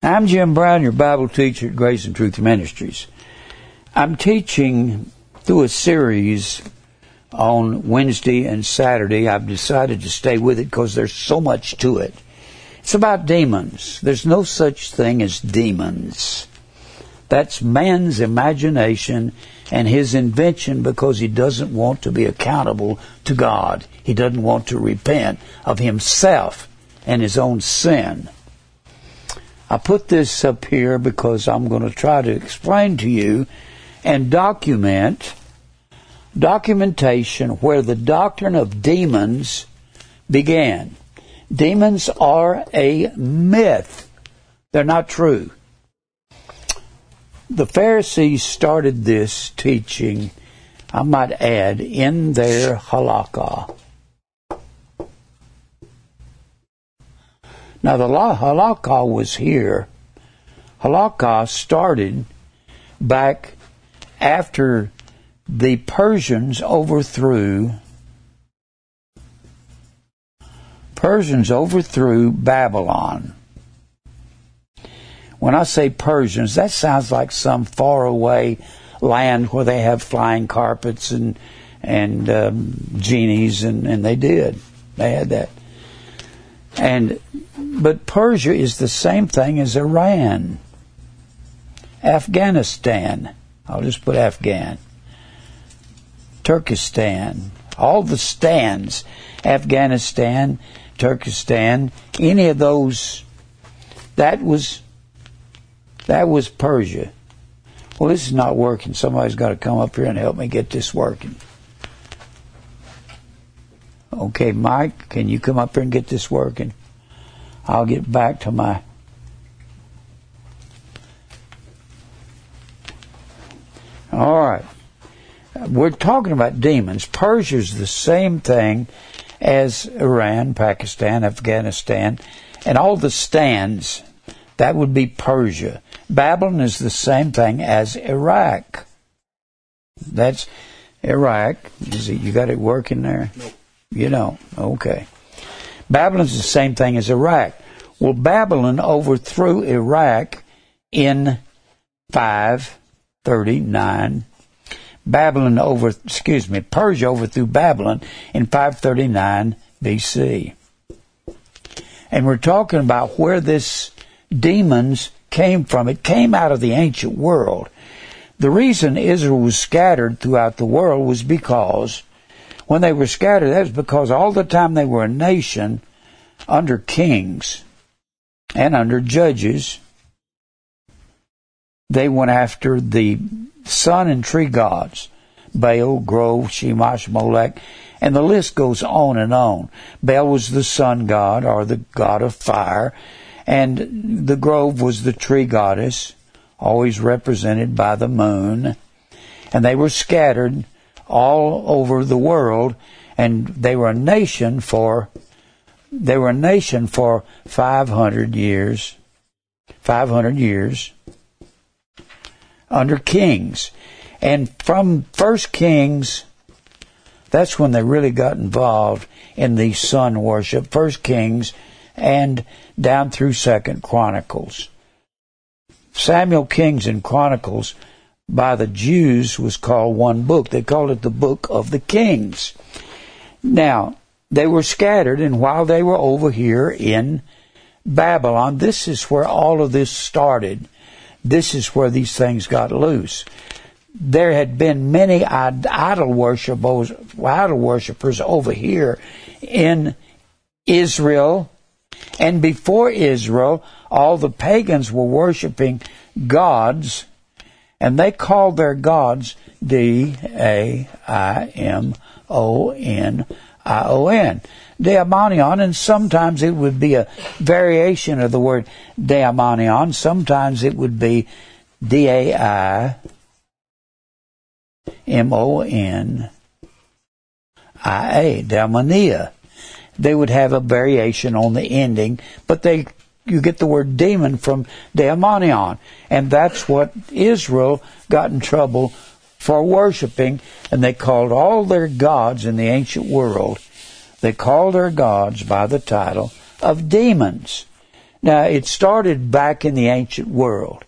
I'm Jim Brown, your Bible teacher at Grace and Truth Ministries. I'm teaching through a series on Wednesday and Saturday. I've decided to stay with it because there's so much to it. It's about demons. There's no such thing as demons. That's man's imagination and his invention because he doesn't want to be accountable to God. He doesn't want to repent of himself and his own sin. I put this up here because I'm going to try to explain to you and document documentation where the doctrine of demons began. Demons are a myth. They're not true. The Pharisees started this teaching, I might add, in their halakha. Now the halakha was here. Halakha started back after the Persians overthrew Persians overthrew Babylon. When I say Persians, that sounds like some faraway land where they have flying carpets and and um, genies, and, and they did. They had that. And but Persia is the same thing as Iran, Afghanistan. I'll just put Afghan. Turkestan, all the stands, Afghanistan, Turkestan, any of those, that was that was Persia. Well, this is not working. Somebody's got to come up here and help me get this working. Okay, Mike, can you come up here and get this working? I'll get back to my. All right. We're talking about demons. Persia's the same thing as Iran, Pakistan, Afghanistan, and all the stands. That would be Persia. Babylon is the same thing as Iraq. That's Iraq. Is it, you got it working there? Nope. You don't. Okay. Babylon's the same thing as Iraq. Well, Babylon overthrew Iraq in 539. Babylon over, excuse me, Persia overthrew Babylon in 539 BC. And we're talking about where this demons came from. It came out of the ancient world. The reason Israel was scattered throughout the world was because when they were scattered, that was because all the time they were a nation under kings and under judges, they went after the sun and tree gods Baal, Grove, Shemash, Molech, and the list goes on and on. Baal was the sun god or the god of fire, and the grove was the tree goddess, always represented by the moon. And they were scattered all over the world, and they were a nation for they were a nation for 500 years. 500 years under kings. And from First Kings, that's when they really got involved in the sun worship. First Kings and down through Second Chronicles. Samuel Kings and Chronicles by the Jews was called one book. They called it the Book of the Kings. Now, they were scattered, and while they were over here in Babylon, this is where all of this started. This is where these things got loose. There had been many idol worshippers, idol over here in Israel, and before Israel, all the pagans were worshiping gods, and they called their gods D A I M O N I O N. Daimonion, and sometimes it would be a variation of the word daimonion. Sometimes it would be D A I M O N I A, daimonia. They would have a variation on the ending, but they you get the word demon from daimonion, and that's what Israel got in trouble for worshiping, and they called all their gods in the ancient world, they called their gods by the title of demons. Now, it started back in the ancient world.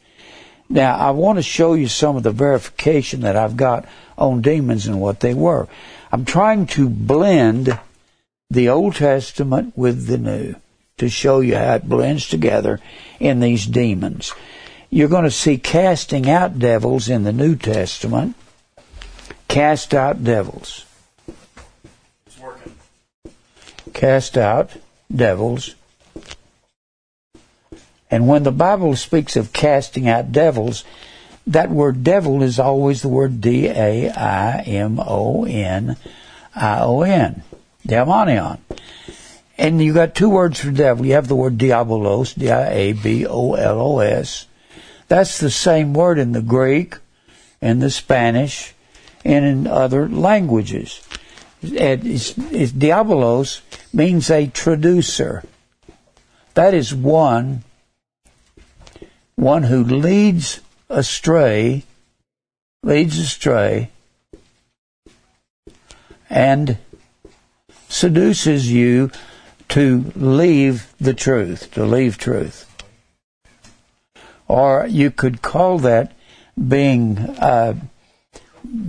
Now, I want to show you some of the verification that I've got on demons and what they were. I'm trying to blend the Old Testament with the New to show you how it blends together in these demons. You're going to see casting out devils in the New Testament. Cast out devils. It's working. Cast out devils. And when the Bible speaks of casting out devils, that word devil is always the word D A I M O N I O N. Daimonion. And you got two words for devil. You have the word diabolos, D I A B O L O S. That's the same word in the Greek, in the Spanish, and in other languages. It's, it's, diabolos means a traducer. That is one, one who leads astray, leads astray, and seduces you to leave the truth, to leave truth. Or you could call that being uh,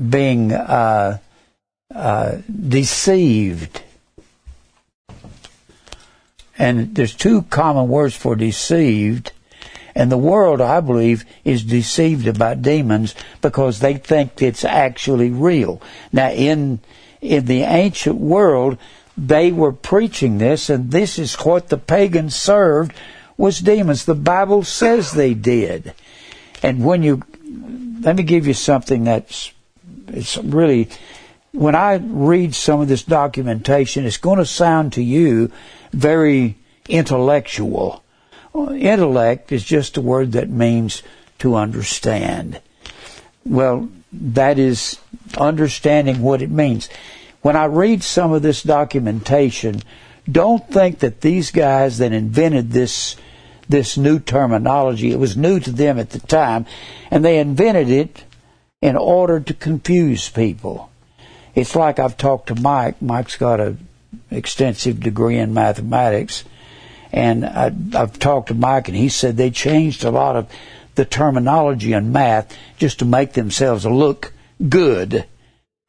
being uh, uh, deceived. And there's two common words for deceived. And the world, I believe, is deceived about demons because they think it's actually real. Now, in in the ancient world, they were preaching this, and this is what the pagans served was demons. The Bible says they did. And when you, let me give you something that's, it's really, when I read some of this documentation, it's going to sound to you very intellectual. Intellect is just a word that means to understand. Well, that is understanding what it means. When I read some of this documentation, don't think that these guys that invented this this new terminology, it was new to them at the time, and they invented it in order to confuse people. It's like I've talked to Mike. Mike's got an extensive degree in mathematics, and I, I've talked to Mike, and he said they changed a lot of the terminology in math just to make themselves look good.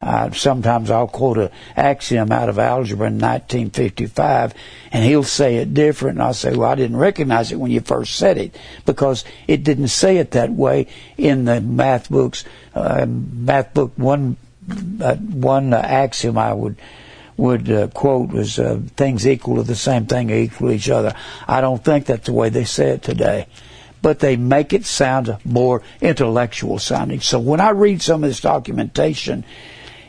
Uh, sometimes I'll quote an axiom out of algebra in 1955, and he'll say it different, and I'll say, "Well, I didn't recognize it when you first said it because it didn't say it that way in the math books." Uh, math book one, uh, one axiom I would would uh, quote was uh, things equal to the same thing are equal to each other. I don't think that's the way they say it today but they make it sound more intellectual sounding. So when I read some of this documentation,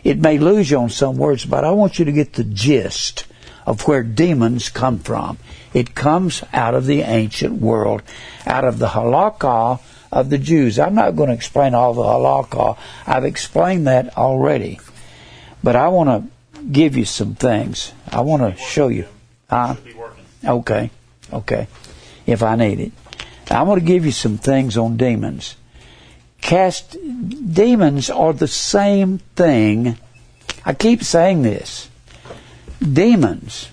it may lose you on some words, but I want you to get the gist of where demons come from. It comes out of the ancient world, out of the halakha of the Jews. I'm not going to explain all the halakha. I've explained that already. But I want to give you some things. I want to show you. Okay. Okay. If I need it. I want to give you some things on demons. Cast demons are the same thing. I keep saying this. Demons.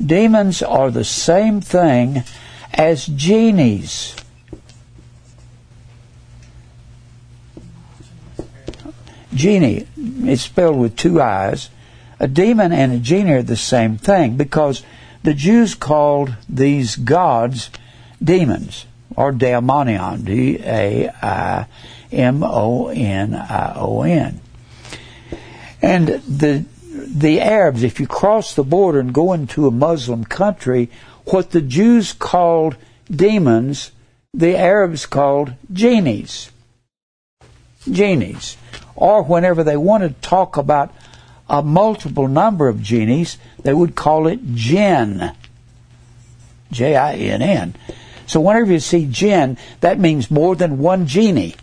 Demons are the same thing as genies. Genie, it's spelled with two eyes. A demon and a genie are the same thing because the Jews called these gods demons or daimonion, D A I M O N I O N. And the the Arabs, if you cross the border and go into a Muslim country, what the Jews called demons, the Arabs called genies. Genies. Or whenever they wanted to talk about a multiple number of genies, they would call it jinn. J I N N. So whenever you see jinn, that means more than one genie.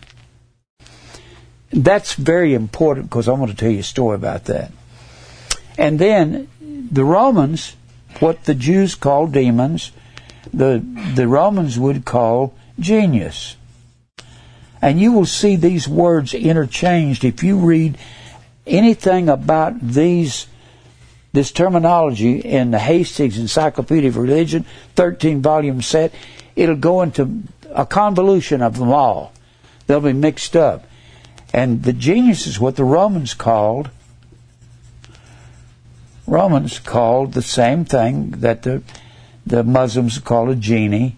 That's very important because I'm going to tell you a story about that. And then the Romans, what the Jews call demons, the, the Romans would call genius. And you will see these words interchanged if you read anything about these this terminology in the Hastings Encyclopedia of Religion, 13 volume set, it'll go into a convolution of them all. They'll be mixed up. And the genius is what the Romans called Romans called the same thing that the the Muslims call a genie.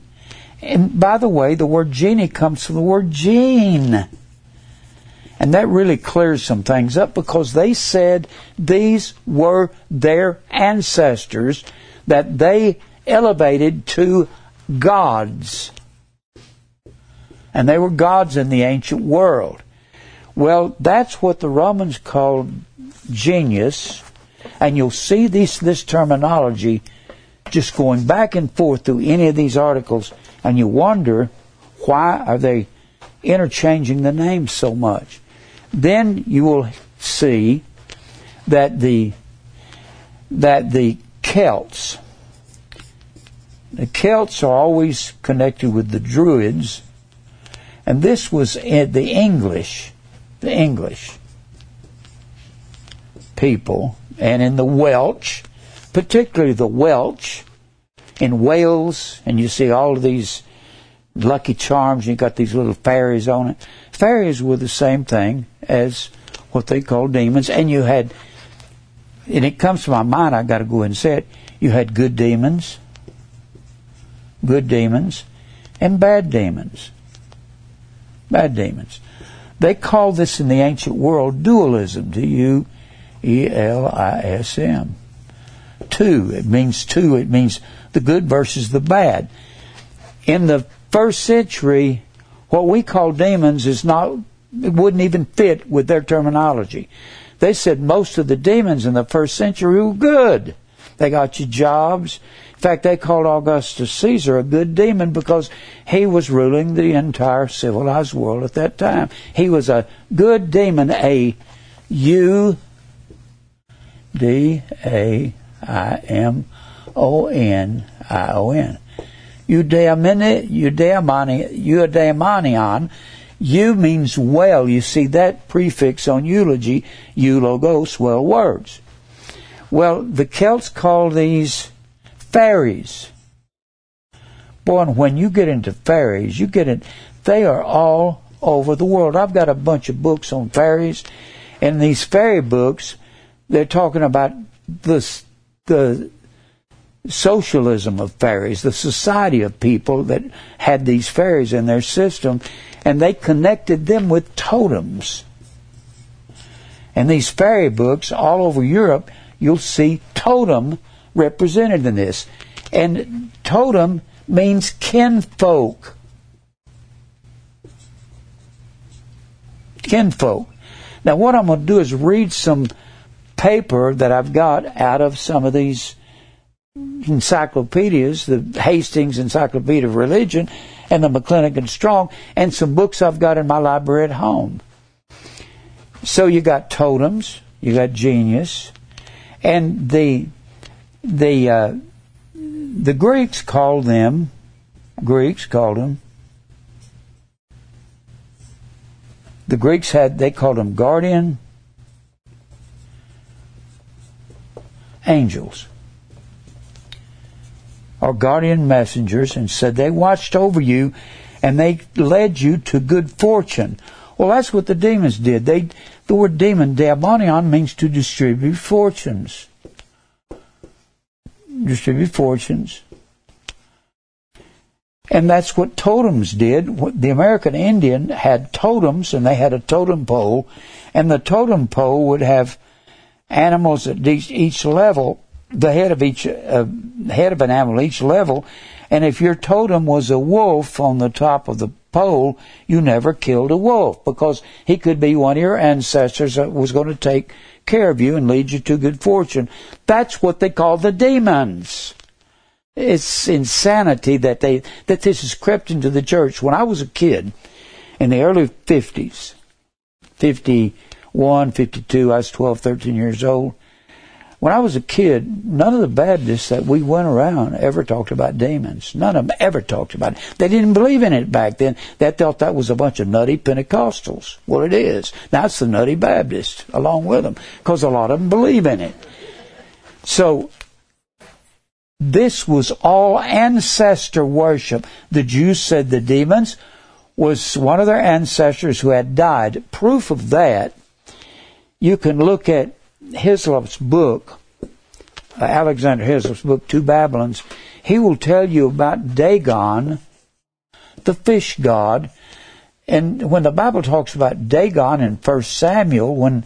And by the way, the word genie comes from the word gene. And that really clears some things up because they said these were their ancestors that they elevated to gods. And they were gods in the ancient world. Well, that's what the Romans called genius. And you'll see this, this terminology just going back and forth through any of these articles. And you wonder, why are they interchanging the names so much? then you will see that the that the Celts the Celts are always connected with the Druids, and this was the English, the English people, and in the Welsh, particularly the Welsh in Wales, and you see all of these lucky charms, you got these little fairies on it. Fairies were the same thing as what they call demons, and you had, and it comes to my mind, I got to go and say it. You had good demons, good demons, and bad demons. Bad demons. They called this in the ancient world dualism. D U E L I S M. Two. It means two. It means the good versus the bad. In the first century, what we call demons is not, it wouldn't even fit with their terminology. They said most of the demons in the first century were good. They got you jobs. In fact, they called Augustus Caesar a good demon because he was ruling the entire civilized world at that time. He was a good demon, a U D A I M O N I O N. Eudaimonion, you means well. You see that prefix on eulogy, eulogos, well words. Well, the Celts call these fairies. Boy, and when you get into fairies, you get in, they are all over the world. I've got a bunch of books on fairies, and these fairy books, they're talking about the, the socialism of fairies, the society of people that had these fairies in their system, and they connected them with totems. And these fairy books all over Europe, you'll see totem represented in this. And totem means kinfolk. Kinfolk. Now, what I'm going to do is read some paper that I've got out of some of these encyclopedias, the Hastings Encyclopedia of Religion and the McClintock and Strong, and some books I've got in my library at home. So you got totems, you got genius, and the the uh, the Greeks called them Greeks called them the Greeks had they called them guardian angels or guardian messengers and said they watched over you and they led you to good fortune. Well, that's what the demons did. They, the word demon, diabonion, means to distribute fortunes. Distribute fortunes. And that's what totems did. The American Indian had totems and they had a totem pole and the totem pole would have animals at each, level the head of each uh, head of an animal each level and if your totem was a wolf on the top of the pole you never killed a wolf because he could be one of your ancestors that was going to take care of you and lead you to good fortune. That's what they call the demons. It's insanity that they that this has crept into the church. When i was a kid in the early 50s 51 52 i was 12 13 years old when I was a kid, none of the Baptists that we went around ever talked about demons. None of them ever talked about it. They didn't believe in it back then. They thought that was a bunch of nutty Pentecostals. Well, it is. Now it's the nutty Baptists along with them because a lot of them believe in it. So, this was all ancestor worship. The Jews said the demons was one of their ancestors who had died. Proof of that, you can look at Hislop's book, uh, Alexander Hislop's book, Two Babylons. He will tell you about Dagon, the fish god. And when the Bible talks about Dagon in 1 Samuel, when,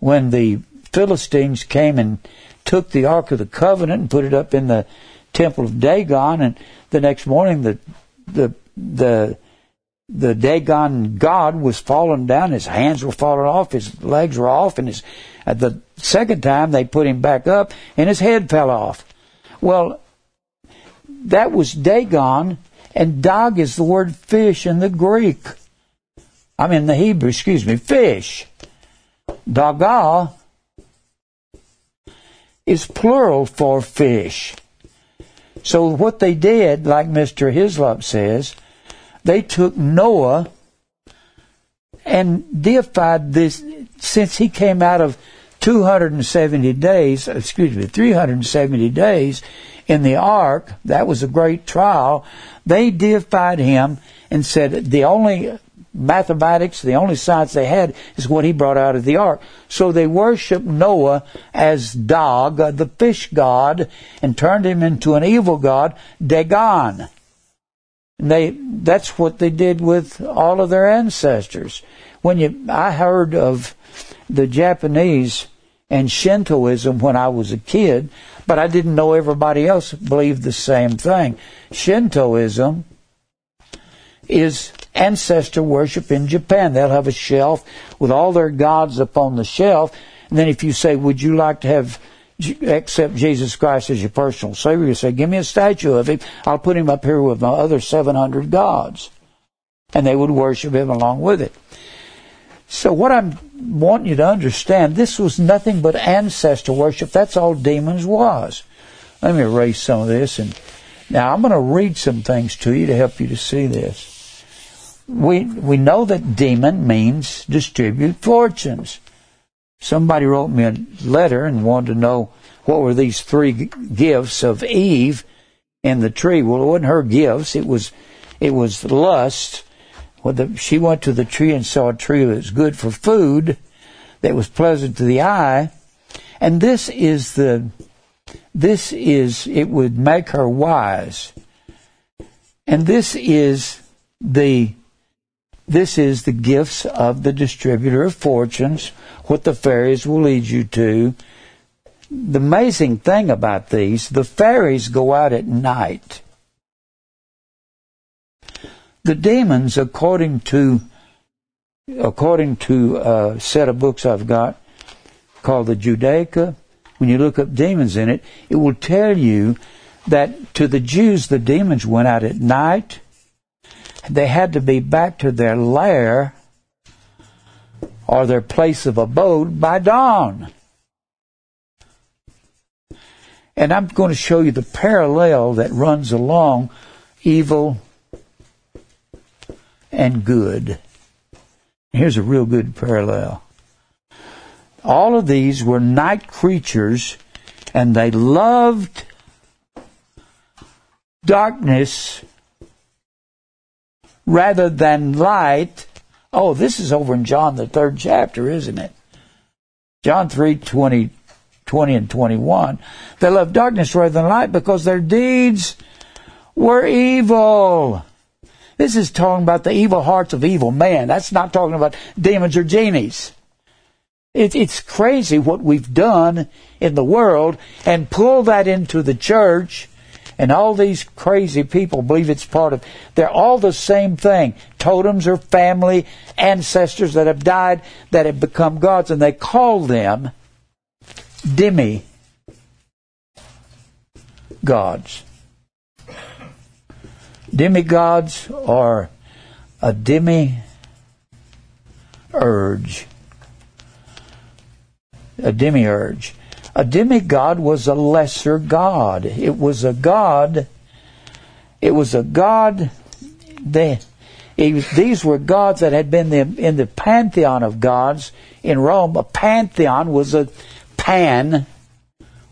when the Philistines came and took the Ark of the Covenant and put it up in the temple of Dagon, and the next morning the the the the Dagon god was falling down. His hands were falling off. His legs were off, and his at the second time they put him back up, and his head fell off. Well, that was Dagon, and dag is the word fish in the Greek. I mean the Hebrew. Excuse me, fish. Daga is plural for fish. So what they did, like Mr. Hislop says, they took Noah and deified this, since he came out of 270 days, excuse me, 370 days in the ark, that was a great trial, they deified him and said the only mathematics, the only science they had is what he brought out of the ark. So they worshiped Noah as Dag, the fish god, and turned him into an evil god, Dagon. And they, that's what they did with all of their ancestors. When you, I heard of the Japanese and Shintoism when I was a kid, but I didn't know everybody else believed the same thing. Shintoism is ancestor worship in Japan. They'll have a shelf with all their gods upon the shelf. And then if you say, would you like to have accept Jesus Christ as your personal Savior, you say, give me a statue of him. I'll put him up here with my other 700 gods. And they would worship him along with it. So what I'm wanting you to understand, this was nothing but ancestor worship. That's all demons was. Let me erase some of this and now I'm going to read some things to you to help you to see this we we know that demon means distribute fortunes. Somebody wrote me a letter and wanted to know what were these three gifts of Eve in the tree. Well, it wasn't her gifts. It was it was lust. Well, the, she went to the tree and saw a tree that was good for food, that was pleasant to the eye, and this is the this is it would make her wise, and this is the this is the gifts of the distributor of fortunes, what the fairies will lead you to. The amazing thing about these, the fairies go out at night. The demons, according to according to a set of books I've got called the Judaica, when you look up demons in it, it will tell you that to the Jews the demons went out at night they had to be back to their lair or their place of abode by dawn. And I'm going to show you the parallel that runs along evil and good. Here's a real good parallel. All of these were night creatures and they loved darkness rather than light. Oh, this is over in John, the third chapter, isn't it? John 3 20, 20 and 21. They love darkness rather than light because their deeds were evil. This is talking about the evil hearts of evil men. That's not talking about demons or genies. It, it's crazy what we've done in the world and pull that into the church and all these crazy people believe it's part of, they're all the same thing. Totems are family, ancestors that have died, that have become gods, and they call them demi gods. Demigods are a demi urge. A demiurge. A demigod was a lesser god. It was a god. It was a god. They, it, these were gods that had been the, in the pantheon of gods in Rome. A pantheon was a pan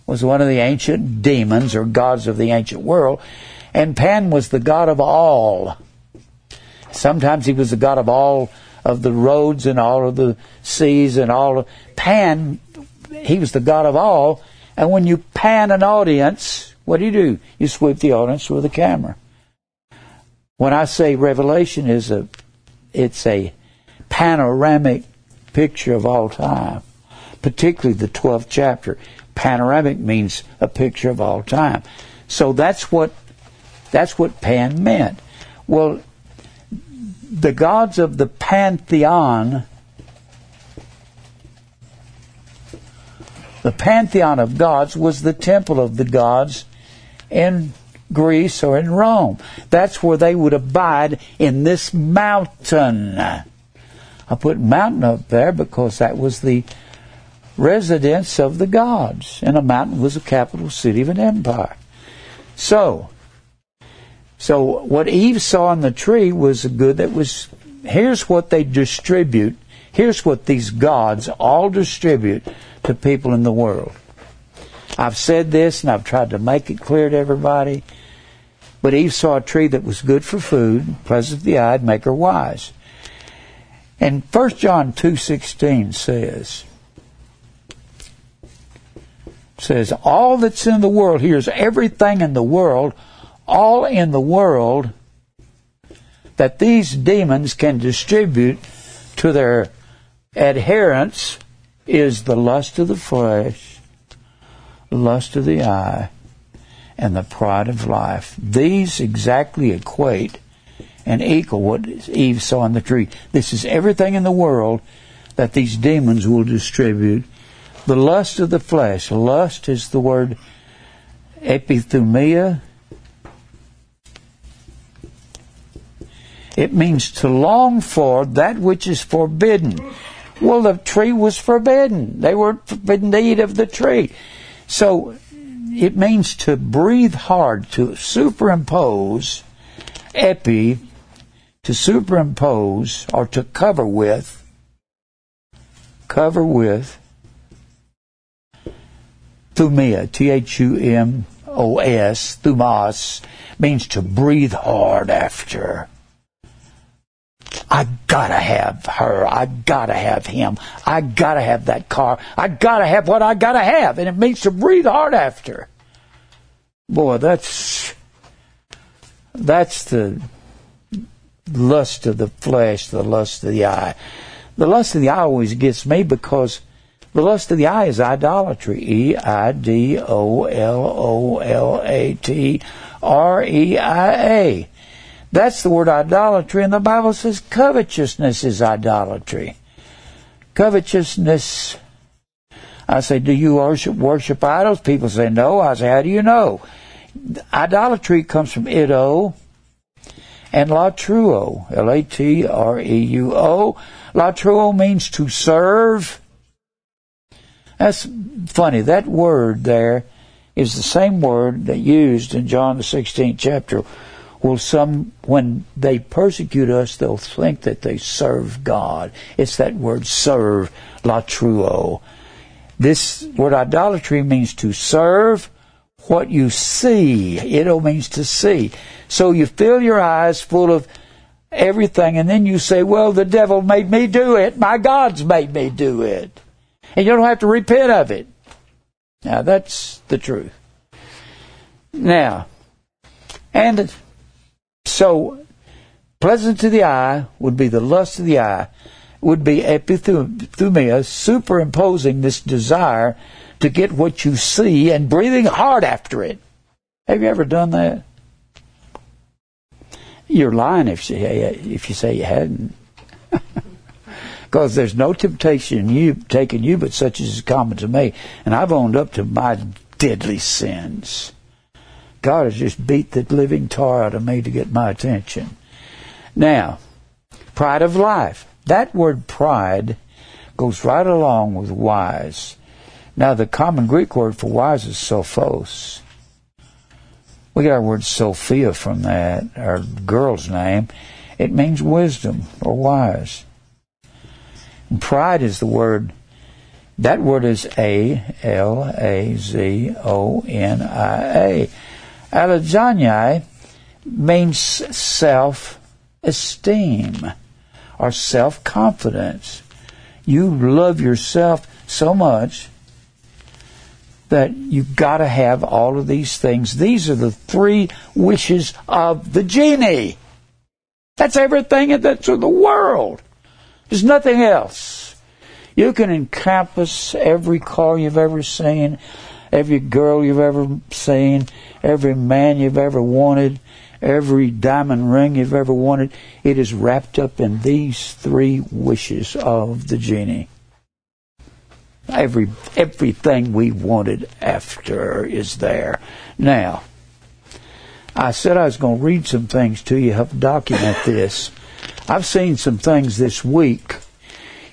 was one of the ancient demons or gods of the ancient world, and Pan was the god of all. Sometimes he was the god of all of the roads and all of the seas and all of Pan. He was the god of all. And when you pan an audience, what do you do? You sweep the audience with a camera. When I say Revelation is a, it's a panoramic picture of all time, particularly the 12th chapter. Panoramic means a picture of all time. So that's what, that's what pan meant. Well, the gods of the pantheon, the pantheon of gods was the temple of the gods in Greece or in Rome. That's where they would abide in this mountain. I put mountain up there because that was the residence of the gods, and a mountain was a capital city of an empire. So, so what Eve saw in the tree was a good that was, here's what they distribute. Here's what these gods all distribute to people in the world. I've said this and I've tried to make it clear to everybody. But Eve saw a tree that was good for food, pleasant to the eye, make her wise. And 1 John 2.16 says, says, all that's in the world, here's everything in the world, all in the world that these demons can distribute to their adherents is the lust of the flesh, lust of the eye, and the pride of life. These exactly equate and equal what Eve saw in the tree. This is everything in the world that these demons will distribute. The lust of the flesh. Lust is the word epithumia. It means to long for that which is forbidden. Well, the tree was forbidden. They were forbidden to eat of the tree. So it means to breathe hard, to superimpose, epi, to superimpose or to cover with, cover with, thumia, T-H-U-M-O-S, thumos, means to breathe hard after. I gotta have her. I gotta have him. I gotta have that car. I gotta have what I gotta have. And it means to breathe hard after. Boy, that's, that's the lust of the flesh, the lust of the eye. The lust of the eye always gets me because the lust of the eye is idolatry. E I D O L O L A T R E I A. That's the word idolatry, and the Bible says covetousness is idolatry. Covetousness. I say, do you worship, worship idols? People say, no. I say, how do you know? Idolatry comes from ido and latreuo, L-A-T-R-E-U-O. Latreuo means to serve. That's funny. That word there is the same word that used in John the 16th chapter will some, when they persecute us, they'll think that they serve God. It's that word serve, La latreuo. This word idolatry means to serve what you see. It means to see. So you fill your eyes full of everything and then you say, well, the devil made me do it. My God's made me do it. And you don't have to repent of it. Now that's the truth. Now, and so, pleasant to the eye would be the lust of the eye, would be epithumia, superimposing this desire to get what you see and breathing hard after it. Have you ever done that? You're lying if you, if you say you hadn't. Because there's no temptation you taking you but such as is common to me. And I've owned up to my deadly sins. God has just beat the living tar out of me to get my attention. Now, pride of life. That word pride goes right along with wise. Now, the common Greek word for wise is sophos. We get our word Sophia from that, our girl's name. It means wisdom or wise. And pride is the word That word is A L A Z O N I A. Alazonia means self esteem or self confidence. You love yourself so much that you've got to have all of these things. These are the three wishes of the genie. That's everything that's in the world. There's nothing else. You can encompass every car you've ever seen, every girl you've ever seen, every man you've ever wanted, every diamond ring you've ever wanted. It is wrapped up in these three wishes of the genie. Every everything we wanted after is there. Now, I said I was going to read some things to you, help document this. I've seen some things this week.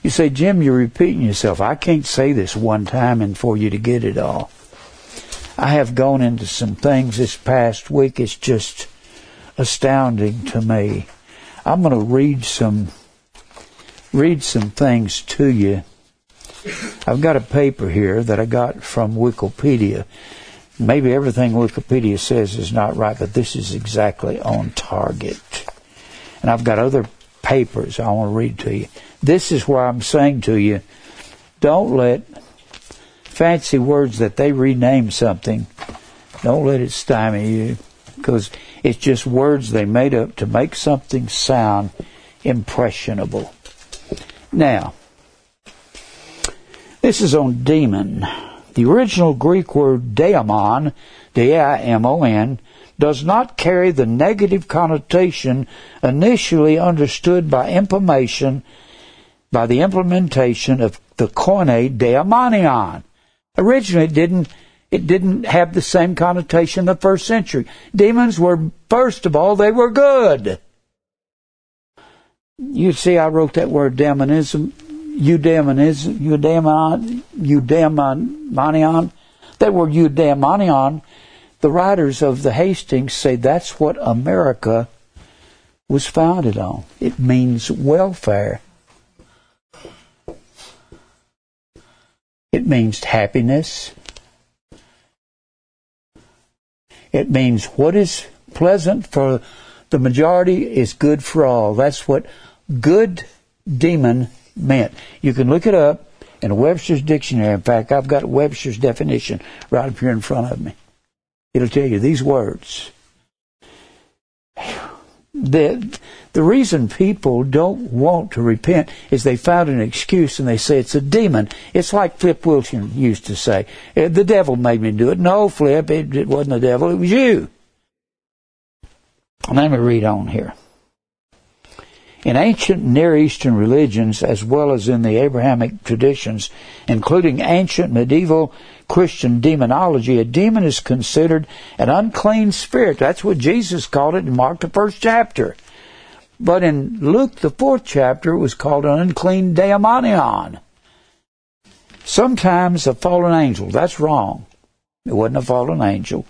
You say, Jim, you're repeating yourself. I can't say this one time and for you to get it all. I have gone into some things this past week. It's just astounding to me. I'm going to read some read some things to you. I've got a paper here that I got from Wikipedia. Maybe everything Wikipedia says is not right, but this is exactly on target. And I've got other papers I want to read to you. This is where I'm saying to you, don't let fancy words that they rename something, don't let it stymie you, because it's just words they made up to make something sound impressionable. Now, this is on demon. The original Greek word daimon, D-I-M-O-N, does not carry the negative connotation initially understood by implementation by the implementation of the koine daimonion. Originally it didn't it didn't have the same connotation in the first century. Demons were first of all they were good. You see I wrote that word demonism eudaimonism, eudaimon, eudaimonion. That word eudaimonion, the writers of the Hastings say that's what America was founded on. It means welfare. It means happiness. It means what is pleasant for the majority is good for all. That's what good demon meant. You can look it up in Webster's dictionary. In fact, I've got Webster's definition right up here in front of me. It'll tell you these words. The, the reason people don't want to repent is they found an excuse and they say it's a demon. It's like Flip Wilson used to say, eh, the devil made me do it. No, Flip, it, it wasn't the devil, it was you. Let me read on here. In ancient Near Eastern religions, as well as in the Abrahamic traditions, including ancient medieval Christian demonology, a demon is considered an unclean spirit. That's what Jesus called it in Mark, the first chapter. But in Luke, the fourth chapter, it was called an unclean daimonion. Sometimes a fallen angel. That's wrong. It wasn't a fallen angel.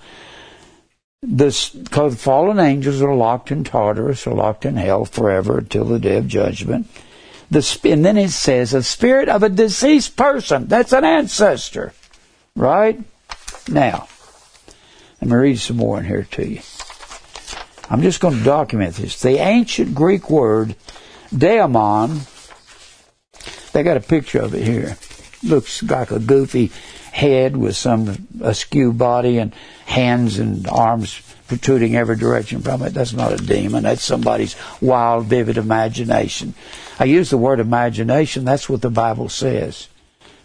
This, because fallen angels are locked in Tartarus or locked in hell forever until the day of judgment. The, and then it says, a spirit of a deceased person. That's an ancestor. Right? Now, let me read some more in here to you. I'm just going to document this. The ancient Greek word daemon, they got a picture of it here. Looks like a goofy head with some askew body and hands and arms protruding every direction from it. That's not a demon. That's somebody's wild, vivid imagination. I use the word imagination. That's what the Bible says.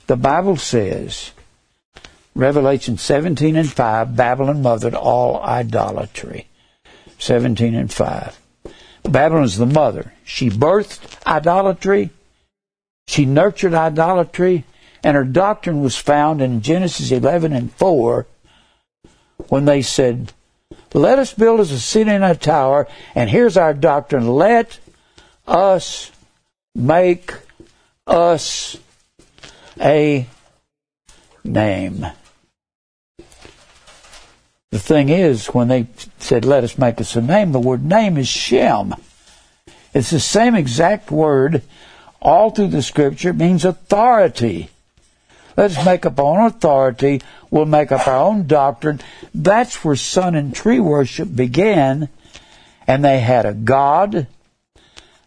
The Bible says, Revelation 17 and 5, Babylon mothered all idolatry. 17 and 5. Babylon is the mother. She birthed idolatry. She nurtured idolatry and her doctrine was found in Genesis 11 and 4 when they said, Let us build us a city and a tower, and here's our doctrine let us make us a name. The thing is, when they said, let us make us a name, the word name is Shem. It's the same exact word all through the scripture. It means authority. Let's make up our own authority. We'll make up our own doctrine. That's where sun and tree worship began. And they had a God.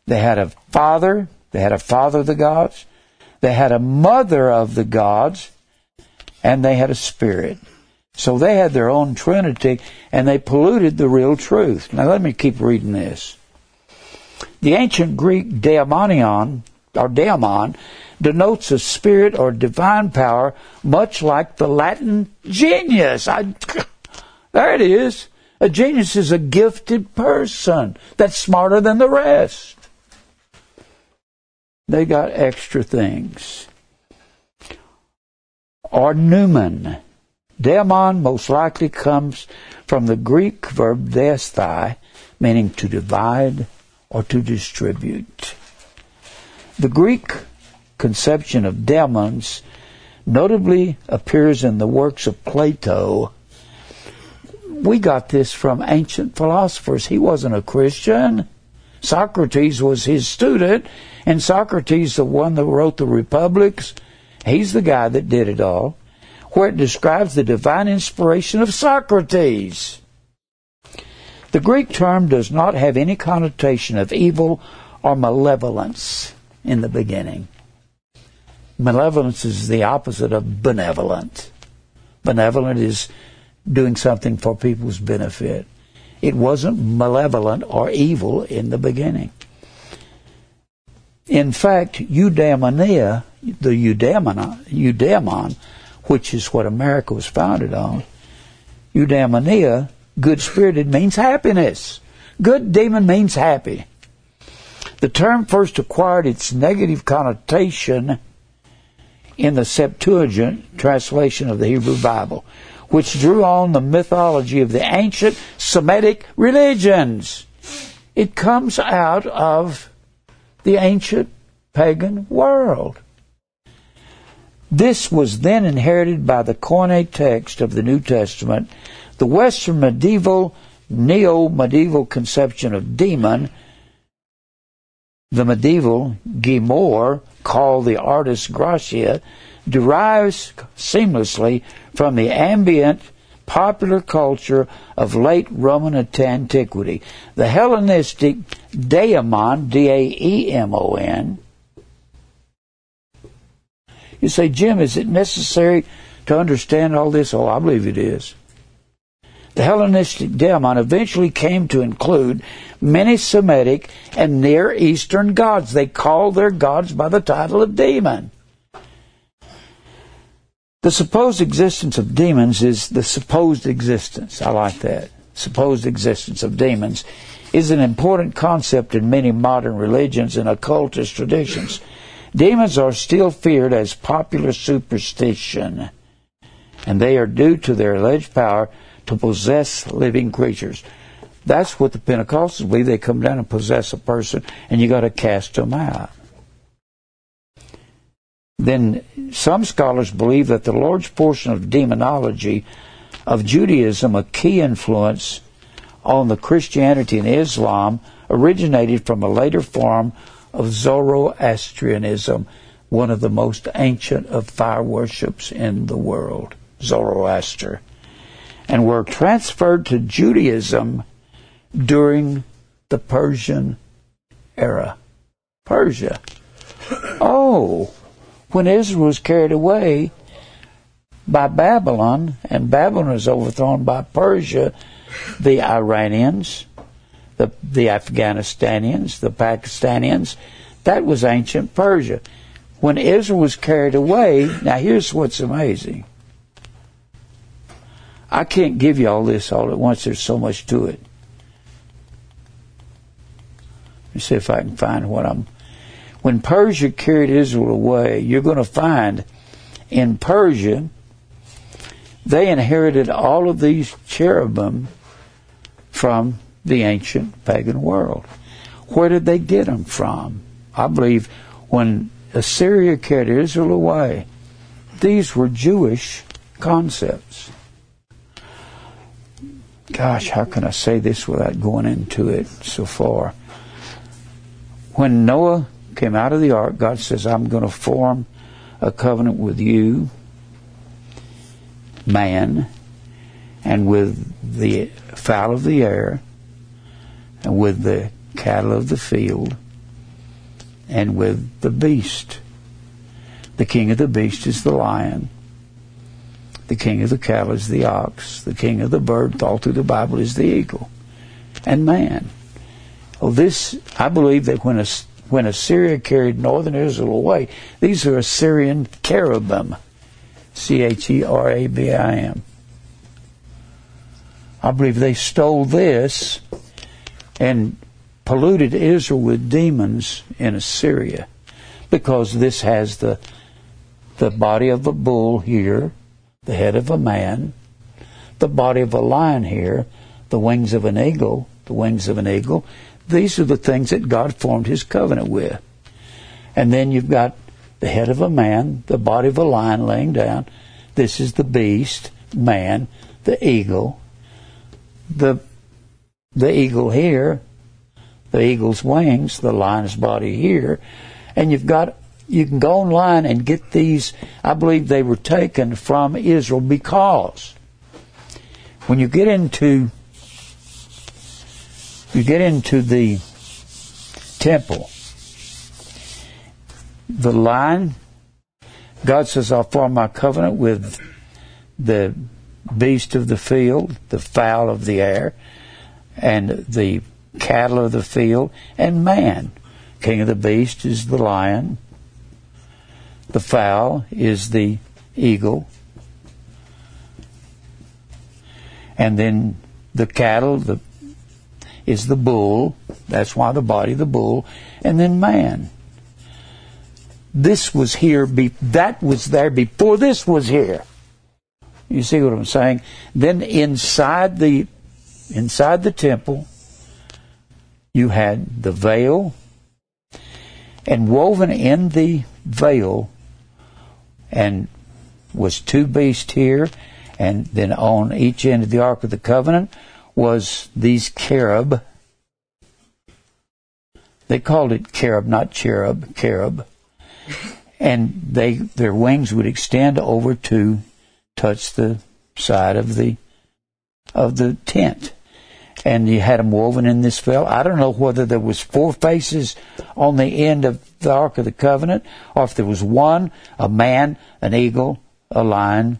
They had a father. They had a father of the gods. They had a mother of the gods. And they had a spirit. So they had their own trinity and they polluted the real truth. Now let me keep reading this. The ancient Greek daimonion, or daemon, denotes a spirit or divine power, much like the Latin genius. I, there it is. A genius is a gifted person that's smarter than the rest. They got extra things. Or numen. Daemon most likely comes from the Greek verb daiesthai, meaning to divide or to distribute. The Greek conception of demons notably appears in the works of Plato. We got this from ancient philosophers. He wasn't a Christian. Socrates was his student, and Socrates, the one that wrote the Republics, he's the guy that did it all, where it describes the divine inspiration of Socrates. The Greek term does not have any connotation of evil or malevolence in the beginning. Malevolence is the opposite of benevolent. Benevolent is doing something for people's benefit. It wasn't malevolent or evil in the beginning. In fact, eudaimonia, the eudaimon, eudaimon, which is what America was founded on, eudaimonia, good spirited means happiness. Good demon means happy. The term first acquired its negative connotation in the Septuagint translation of the Hebrew Bible, which drew on the mythology of the ancient Semitic religions. It comes out of the ancient pagan world. This was then inherited by the Koine text of the New Testament. The Western medieval, neo medieval conception of demon the medieval grimoire, called the Ars Goetia, derives seamlessly from the ambient popular culture of late Roman antiquity. The Hellenistic daemon, D-A-E-M-O-N. You say, Jim, is it necessary to understand all this? Oh, I believe it is. The Hellenistic daemon eventually came to include many Semitic and Near Eastern gods. They called their gods by the title of demon. The supposed existence of demons is the supposed existence. I like that. Supposed existence of demons is an important concept in many modern religions and occultist traditions. Demons are still feared as popular superstition, and they are due to their alleged power to possess living creatures. That's what the Pentecostals believe. They come down and possess a person, and you got to cast them out. Then some scholars believe that the large portion of demonology of Judaism, a key influence on the Christianity and Islam, originated from a later form of Zoroastrianism, one of the most ancient of fire worships in the world, Zoroaster and were transferred to Judaism during the Persian era. Persia. Oh, when Israel was carried away by Babylon, and Babylon was overthrown by Persia, the Iranians, the, the Afghanistanians, the Pakistanians, that was ancient Persia. When Israel was carried away, now here's what's amazing. I can't give you all this all at once. There's so much to it. Let me see if I can find what I'm. When Persia carried Israel away, you're going to find in Persia, they inherited all of these cherubim from the ancient pagan world. Where did they get them from? I believe when Assyria carried Israel away, these were Jewish concepts gosh, how can I say this without going into it so far? When Noah came out of the ark, God says, I'm going to form a covenant with you man, and with the fowl of the air, and with the cattle of the field, and with the beast. The king of the beast is the lion. The king of the cattle is the ox. The king of the bird, all through the Bible, is the eagle. And man. Oh, this, I believe that when, when Assyria carried northern Israel away, these are Assyrian cherubim. C H E R A B I M. I believe they stole this and polluted Israel with demons in Assyria because this has the the body of a bull here, the head of a man, the body of a lion here, the wings of an eagle, the wings of an eagle. These are the things that God formed his covenant with. And then you've got the head of a man, the body of a lion laying down. This is the beast, man, the eagle. The the eagle here, the eagle's wings, the lion's body here, and you've got you can go online and get these. I believe they were taken from Israel because when you get into you get into the temple, the line, God says, I'll form my covenant with the beast of the field, the fowl of the air, and the cattle of the field, and man. King of the beast is the lion. The fowl is the eagle. And then the cattle the, is the bull. That's why the body of the bull. And then man. This was here, be, that was there before this was here. You see what I'm saying? Then inside the inside the temple, you had the veil, and woven in the veil, and was two beasts here, and then on each end of the Ark of the Covenant was these cherub. They called it cherub, not cherub, cherub. And they their wings would extend over to touch the side of the of the tent and you had them woven in this veil. I don't know whether there was four faces on the end of the Ark of the Covenant, or if there was one, a man, an eagle, a lion,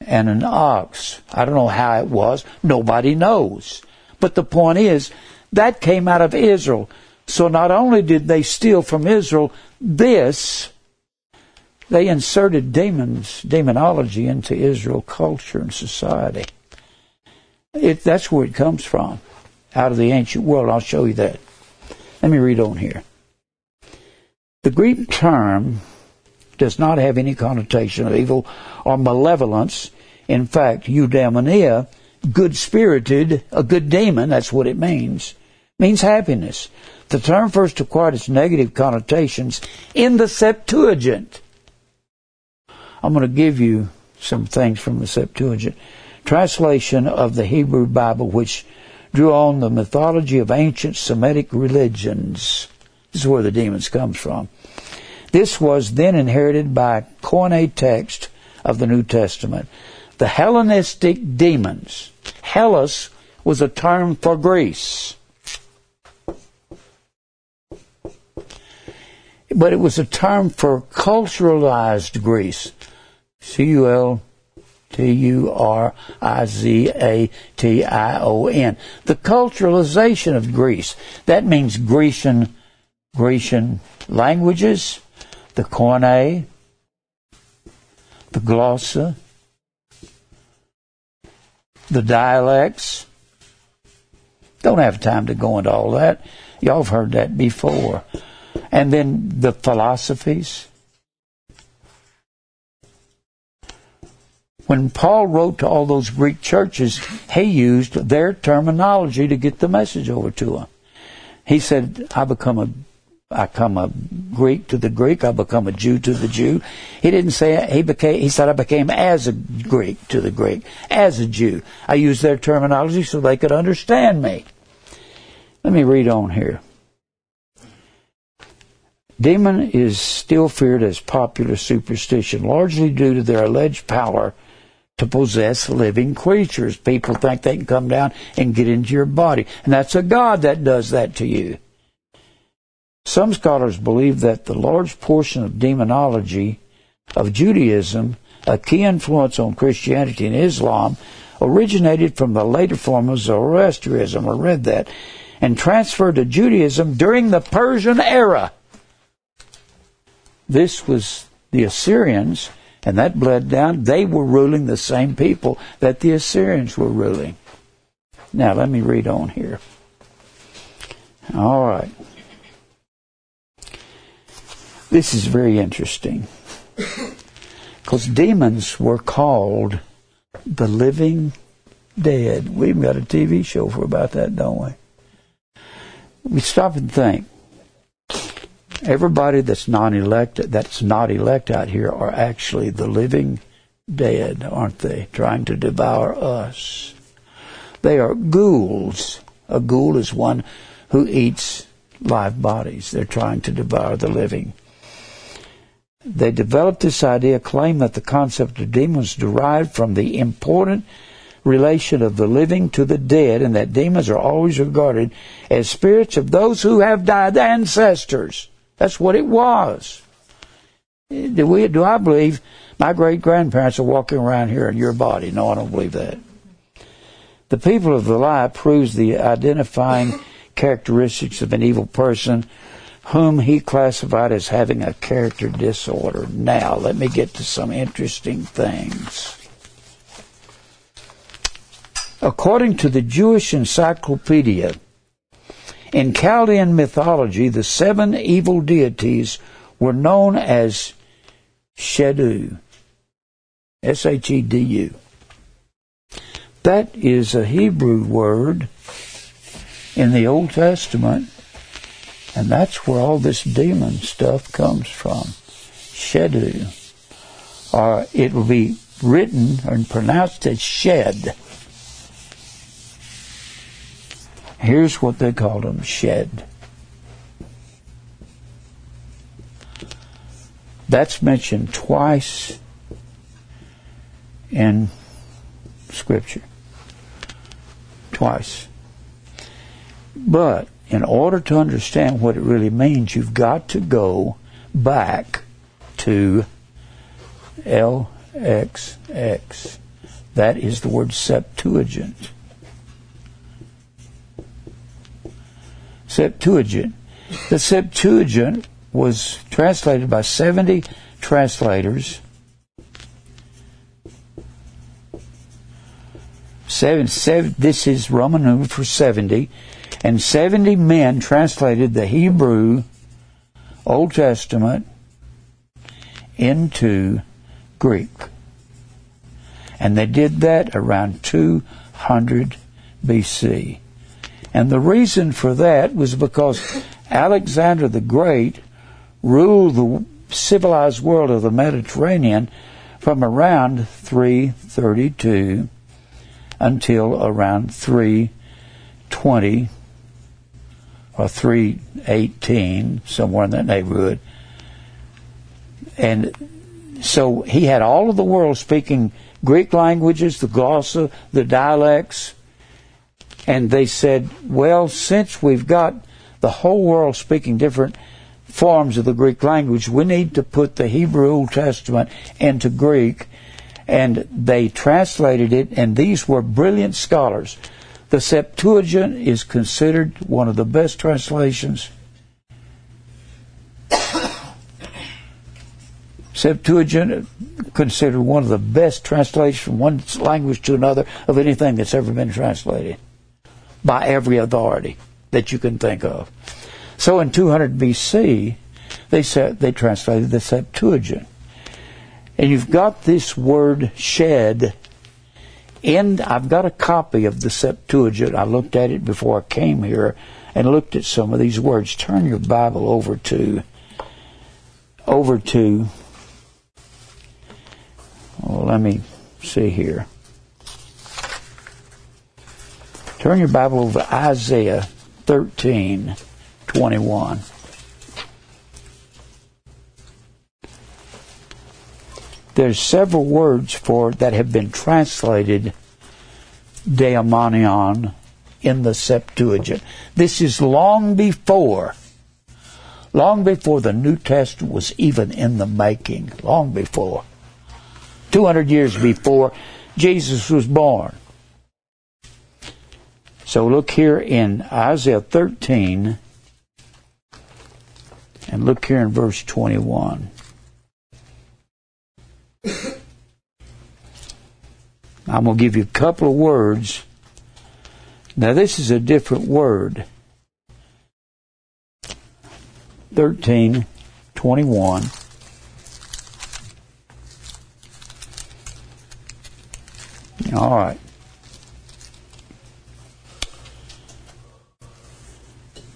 and an ox. I don't know how it was. Nobody knows. But the point is, that came out of Israel. So not only did they steal from Israel this, they inserted demons, demonology into Israel culture and society. It, that's where it comes from, out of the ancient world. I'll show you that. Let me read on here. The Greek term does not have any connotation of evil or malevolence. In fact, eudaimonia, good spirited, a good demon, that's what it means, means happiness. The term first acquired its negative connotations in the Septuagint. I'm going to give you some things from the Septuagint translation of the Hebrew Bible, which drew on the mythology of ancient Semitic religions. This is where the demons comes from. This was then inherited by Koine text of the New Testament. The Hellenistic demons. Hellas was a term for Greece. But it was a term for culturalized Greece. C-U-L T U R I Z A T I O N. The culturalization of Greece. That means Grecian, Grecian languages, the Koine, the glossa, the dialects. Don't have time to go into all that. Y'all have heard that before. And then the philosophies, when Paul wrote to all those Greek churches, he used their terminology to get the message over to them. He said, I become a I become a Greek to the Greek. I become a Jew to the Jew. He didn't say he became. He said I became as a Greek to the Greek, as a Jew. I used their terminology so they could understand me. Let me read on here. Demon is still feared as popular superstition, largely due to their alleged power to possess living creatures. People think they can come down and get into your body. And that's a God that does that to you. Some scholars believe that the large portion of demonology of Judaism, a key influence on Christianity and Islam, originated from the later form of Zoroastrianism. I read that. And transferred to Judaism during the Persian era. This was the Assyrians and that bled down. They were ruling the same people that the Assyrians were ruling. Now, let me read on here. All right. This is very interesting. Because demons were called the living dead. We've got a TV show for about that, don't we? We stop and think everybody that's non-elected, that's not elect out here, are actually the living dead, aren't they? Trying to devour us. They are ghouls. A ghoul is one who eats live bodies. They're trying to devour the living. They developed this idea, claim that the concept of demons derived from the important relation of the living to the dead, and that demons are always regarded as spirits of those who have died, the ancestors. That's what it was. Do we? Do I believe my great grandparents are walking around here in your body? No, I don't believe that. The people of the lie proves the identifying characteristics of an evil person whom he classified as having a character disorder. Now, let me get to some interesting things. According to the Jewish Encyclopedia, in Chaldean mythology, the seven evil deities were known as Shedu. S-H-E-D-U. That is a Hebrew word in the Old Testament, and that's where all this demon stuff comes from. Shedu. Or it will be written and pronounced as shed. Here's what they called them shed. That's mentioned twice in Scripture. Twice. But in order to understand what it really means, you've got to go back to LXX. That is the word Septuagint. Septuagint. The Septuagint was translated by 70 translators. Seven, seven, this is Roman numeral for 70. And 70 men translated the Hebrew Old Testament into Greek. And they did that around 200 BC. And the reason for that was because Alexander the Great ruled the civilized world of the Mediterranean from around 332 until around 320 or 318, somewhere in that neighborhood. And so he had all of the world speaking Greek languages, the glossa, the dialects, and they said, well, since we've got the whole world speaking different forms of the Greek language, we need to put the Hebrew Old Testament into Greek. And they translated it, and these were brilliant scholars. The Septuagint is considered one of the best translations. Septuagint considered one of the best translations from one language to another of anything that's ever been translated by every authority that you can think of. So in 200 BC, they said they translated the Septuagint, and you've got this word "shed." In I've got a copy of the Septuagint. I looked at it before I came here and looked at some of these words. Turn your Bible over to over to. Well, let me see here. Turn your Bible over to Isaiah 13, 21. There's several words for that have been translated daemonion in the Septuagint. This is long before, long before the New Testament was even in the making, long before. 200 years before Jesus was born. So look here in Isaiah 13 and look here in verse 21. I'm going to give you a couple of words. Now, this is a different word. 13, 21. All right.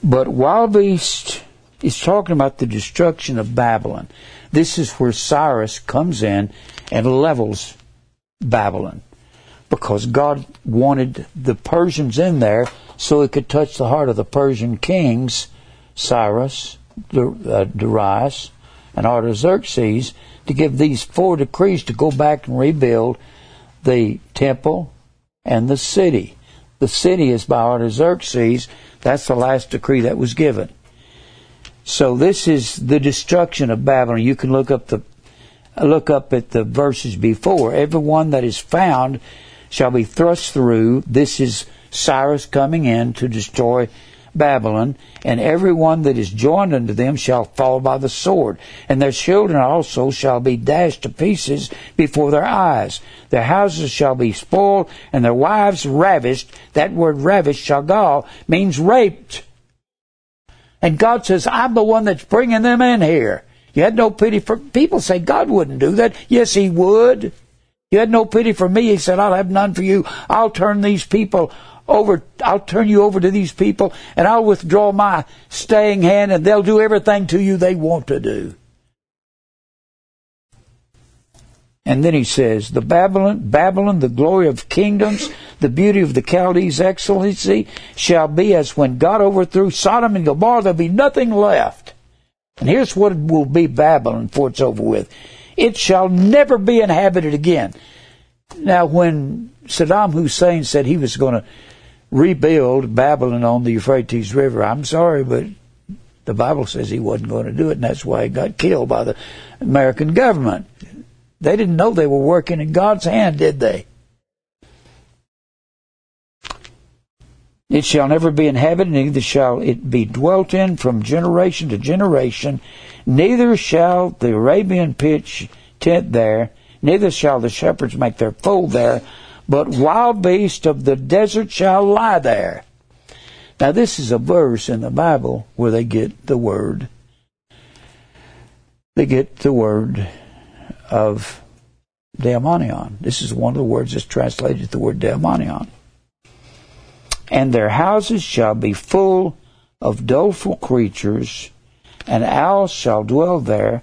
But wild beast is talking about the destruction of Babylon. This is where Cyrus comes in and levels Babylon because God wanted the Persians in there so it could touch the heart of the Persian kings, Cyrus, uh, Darius, and Artaxerxes, to give these four decrees to go back and rebuild the temple and the city. The city is by Artaxerxes. That's the last decree that was given. So this is the destruction of Babylon. You can look up the look up at the verses before. Everyone that is found shall be thrust through. This is Cyrus coming in to destroy Babylon, and every one that is joined unto them shall fall by the sword, and their children also shall be dashed to pieces before their eyes. Their houses shall be spoiled, and their wives ravished. That word ravished, shagal, means raped. And God says, I'm the one that's bringing them in here. You had no pity for people say God wouldn't do that. Yes, He would. You had no pity for me. He said, I'll have none for you. I'll turn these people over, I'll turn you over to these people and I'll withdraw my staying hand and they'll do everything to you they want to do. And then he says, the Babylon, Babylon, the glory of kingdoms, the beauty of the Chaldees' excellency shall be as when God overthrew Sodom and Gomorrah, there'll be nothing left. And here's what will be Babylon before it's over with it shall never be inhabited again. Now, when Saddam Hussein said he was going to rebuild Babylon on the Euphrates River, I'm sorry, but the Bible says he wasn't going to do it, and that's why he got killed by the American government. They didn't know they were working in God's hand, did they? It shall never be inhabited, neither shall it be dwelt in from generation to generation. Neither shall the Arabian pitch tent there, neither shall the shepherds make their fold there, but wild beasts of the desert shall lie there. Now, this is a verse in the Bible where they get the word. They get the word of daemonion. This is one of the words that's translated the word daemonion and their houses shall be full of doleful creatures, and owls shall dwell there,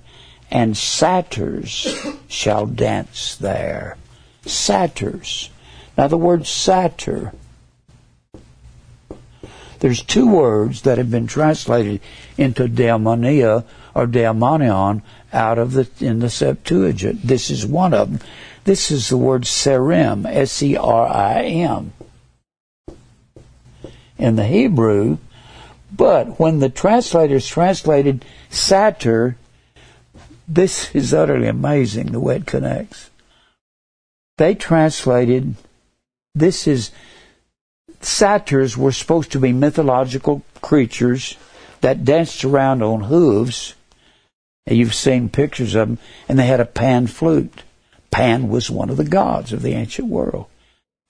and satyrs shall dance there. Satyrs. Now, the word satyr, there's two words that have been translated into daemonia or daemonion out of the in the Septuagint. This is one of them. This is the word serim, S E R I M in the Hebrew, but when the translators translated satyr, this is utterly amazing the way it connects. They translated this is satyrs were supposed to be mythological creatures that danced around on hooves. And you've seen pictures of them, and they had a pan flute. Pan was one of the gods of the ancient world.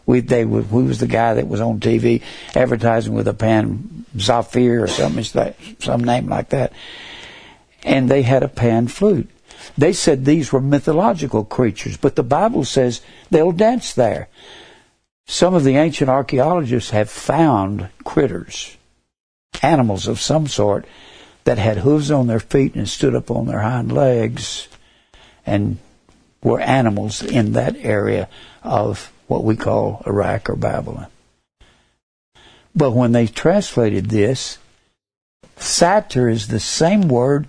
We they we was the guy that was on TV advertising with a pan Zamfir or something some name like that, and they had a pan flute. They said these were mythological creatures, but the Bible says they'll dance there. Some of the ancient archaeologists have found critters, animals of some sort, that had hooves on their feet and stood up on their hind legs and were animals in that area of what we call Iraq or Babylon. But when they translated this, satyr is the same word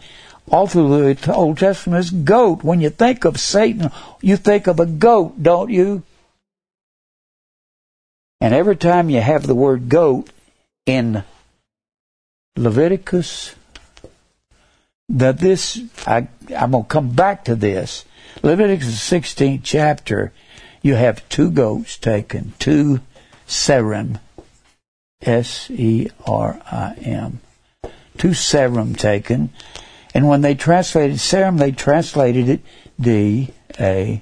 all through the Old Testament is goat. When you think of Satan, you think of a goat, don't you? And every time you have the word goat in Leviticus, that this, I, I'm going to come back to this. Leviticus 16th chapter, you have two goats taken, two serim, S-E-R-I-M, two serim taken, and when they translated serim, they translated it D-A-I-M-O-N-I-A.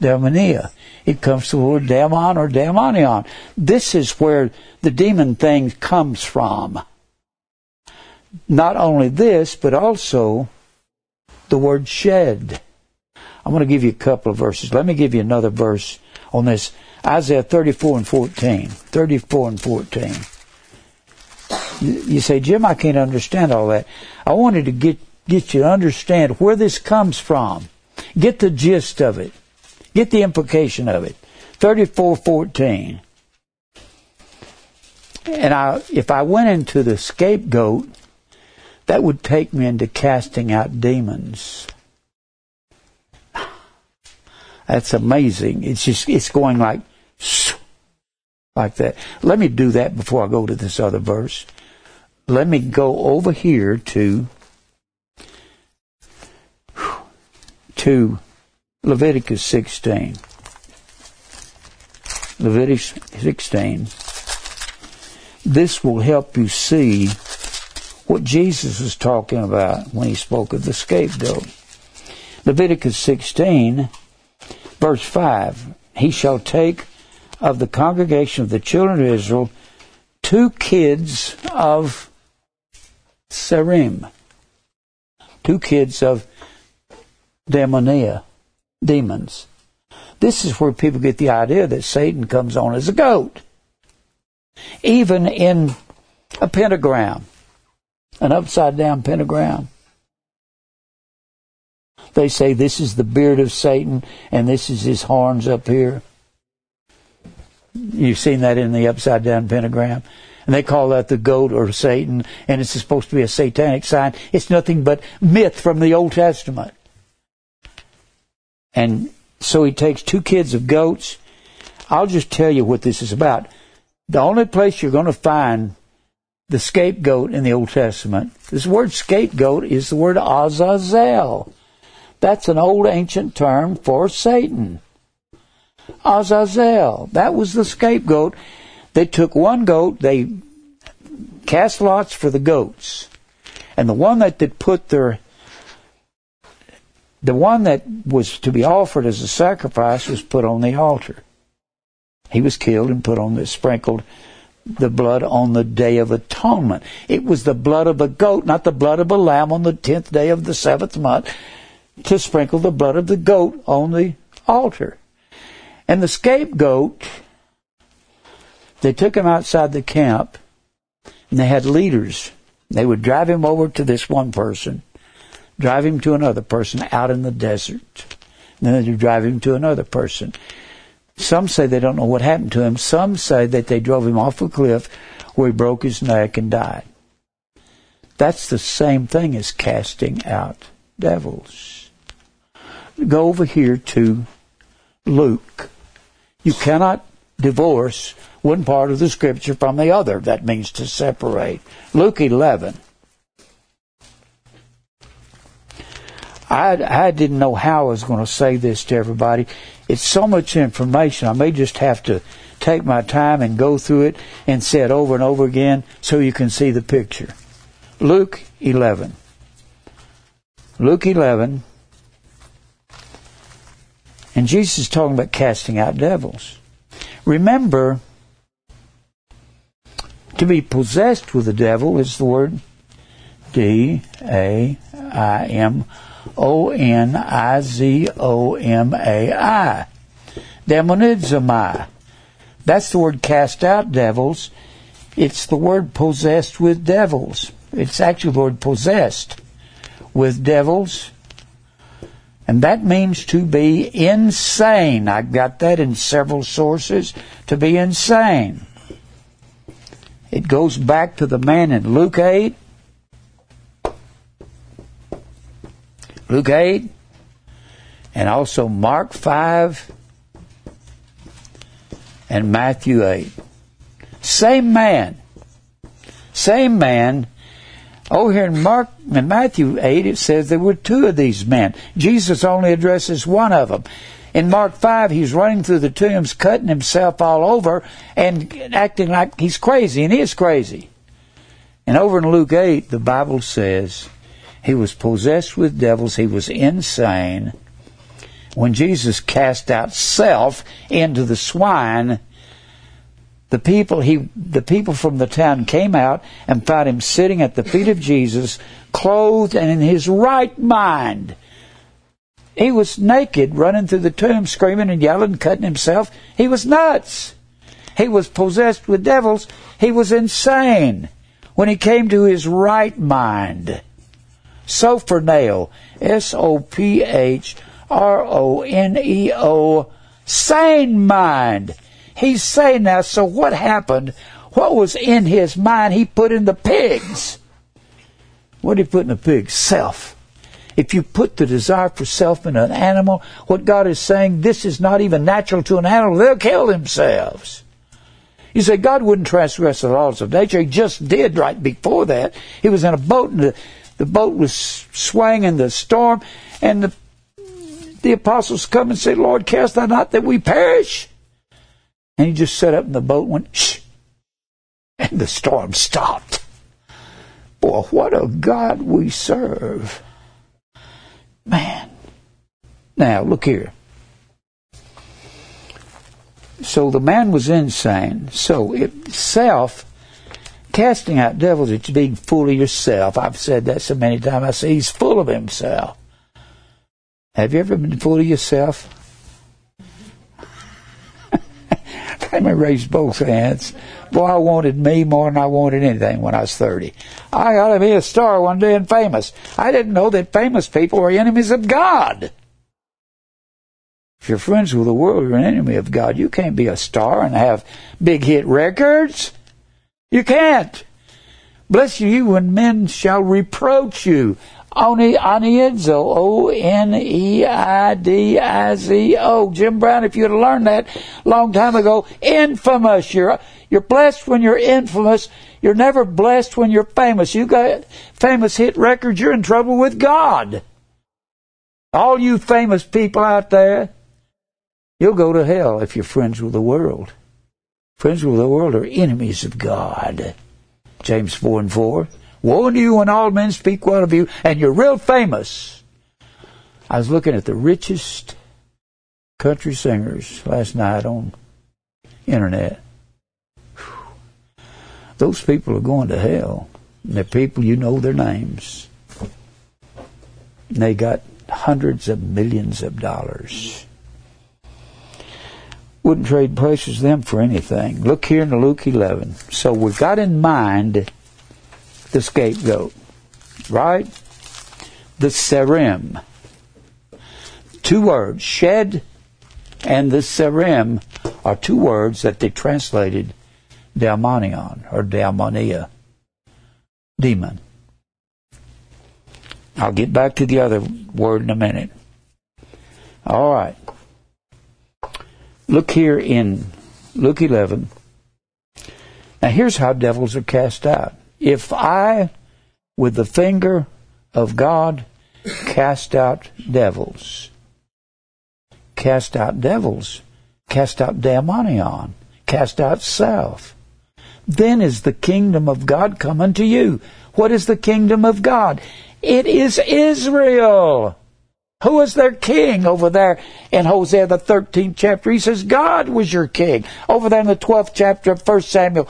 Daimonia. It comes from the word daemon or daimonion. This is where the demon thing comes from. Not only this, but also the word shed. I'm going to give you a couple of verses. Let me give you another verse on this. Isaiah 34 and 14. 34 and 14. You say, Jim, I can't understand all that. I wanted to get, get you to understand where this comes from. Get the gist of it. Get the implication of it. 34:14. And I, if I went into the scapegoat, that would take me into casting out demons. That's amazing. It's just, it's going like, like that. Let me do that before I go to this other verse. Let me go over here to, to Leviticus 16. Leviticus 16. This will help you see what Jesus was talking about when he spoke of the scapegoat. Leviticus 16, verse 5. He shall take of the congregation of the children of Israel two kids of Serim, two kids of Daimonia demons. This is where people get the idea that Satan comes on as a goat. Even in a pentagram, an upside down pentagram. They say this is the beard of Satan and this is his horns up here. You've seen that in the upside down pentagram. And they call that the goat or Satan, and it's supposed to be a satanic sign. It's nothing but myth from the Old Testament. And so he takes two kids of goats. I'll just tell you what this is about. The only place you're going to find the scapegoat in the Old Testament, this word scapegoat is the word Azazel. That's an old ancient term for Satan. Azazel. That was the scapegoat. They took one goat, they cast lots for the goats. And the one that they put their the one that was to be offered as a sacrifice was put on the altar. He was killed and put on the sprinkled the blood on the day of atonement. It was the blood of a goat, not the blood of a lamb on the tenth day of the seventh month, to sprinkle the blood of the goat on the altar. And the scapegoat, they took him outside the camp, and they had leaders. They would drive him over to this one person, drive him to another person out in the desert. And then they'd drive him to another person. Some say they don't know what happened to him. Some say that they drove him off a cliff where he broke his neck and died. That's the same thing as casting out devils. Go over here to Luke. You cannot divorce one part of the scripture from the other. That means to separate. Luke 11. I, I didn't know how I was going to say this to everybody. It's so much information. I may just have to take my time and go through it and say it over and over again so you can see the picture. Luke 11. Luke 11. And Jesus is talking about casting out devils. Remember, to be possessed with the devil is the word D A I M O N I Z O M A I. Demonizomai. That's the word cast out devils. It's the word possessed with devils. It's actually the word possessed with devils. And that means to be insane. I got that in several sources. To be insane. It goes back to the man in Luke 8. Luke 8. And also Mark 5 and Matthew 8. Same man. Same man. Oh, here in Mark in Matthew 8, it says there were two of these men. Jesus only addresses one of them. In Mark 5, he's running through the tombs, cutting himself all over, and acting like he's crazy, and he is crazy. And over in Luke 8, the Bible says he was possessed with devils, he was insane. When Jesus cast out self into the swine, the people he the people from the town came out and found him sitting at the feet of Jesus, clothed and in his right mind. He was naked, running through the tomb, screaming and yelling, cutting himself. He was nuts. He was possessed with devils. He was insane when he came to his right mind. Sophroneo, S O P H R O N E O, sane mind. He's sane now, so what happened? What was in his mind he put in the pigs? What did he put in the pigs? Self. If you put the desire for self in an animal, what God is saying, this is not even natural to an animal, they'll kill themselves. You say God wouldn't transgress the laws of nature. He just did right before that. He was in a boat and the, the boat was swaying in the storm and the, the apostles come and say, Lord, cast thou not that we perish? And he just sat up in the boat and went, shh. And the storm stopped. Boy, what a God we serve. Man. Now, look here. So the man was insane. So if self, casting out devils, it's being full of yourself. I've said that so many times. I say he's full of himself. Have you ever been full of yourself? Let me raise both hands. Boy, I wanted me more than I wanted anything when I was 30. I got to be a star one day and famous. I didn't know that famous people were enemies of God. If you're friends with the world, you're an enemy of God. You can't be a star and have big hit records. You can't. Bless you when men shall reproach you. Oni Oneidizo, O-N-E-I-D-I-Z-O. Jim Brown, if you'd learned that long time ago, infamous. You're, you're blessed when you're infamous. You're never blessed when you're famous. You got famous hit records, you're in trouble with God. All you famous people out there, you'll go to hell if you're friends with the world. Friends with the world are enemies of God. James 4 and 4. Woe unto you when all men speak well of you, and you're real famous. I was looking at the richest country singers last night on internet. Those people are going to hell. And they're people you know their names. And they got hundreds of millions of dollars. Wouldn't trade places with them for anything. Look here in Luke 11. So we've got in mind the scapegoat, right? The serim. Two words, shed and the serim are two words that they translated daimonion or daimonia, demon. I'll get back to the other word in a minute. All right. Look here in Luke 11. Now here's how devils are cast out. If I, with the finger of God, cast out devils, cast out devils, cast out daimonion, cast out self, then is the kingdom of God come unto you. What is the kingdom of God? It is Israel. Who is their king over there in Hosea the 13th chapter? He says, God was your king. Over there in the 12th chapter of 1 Samuel,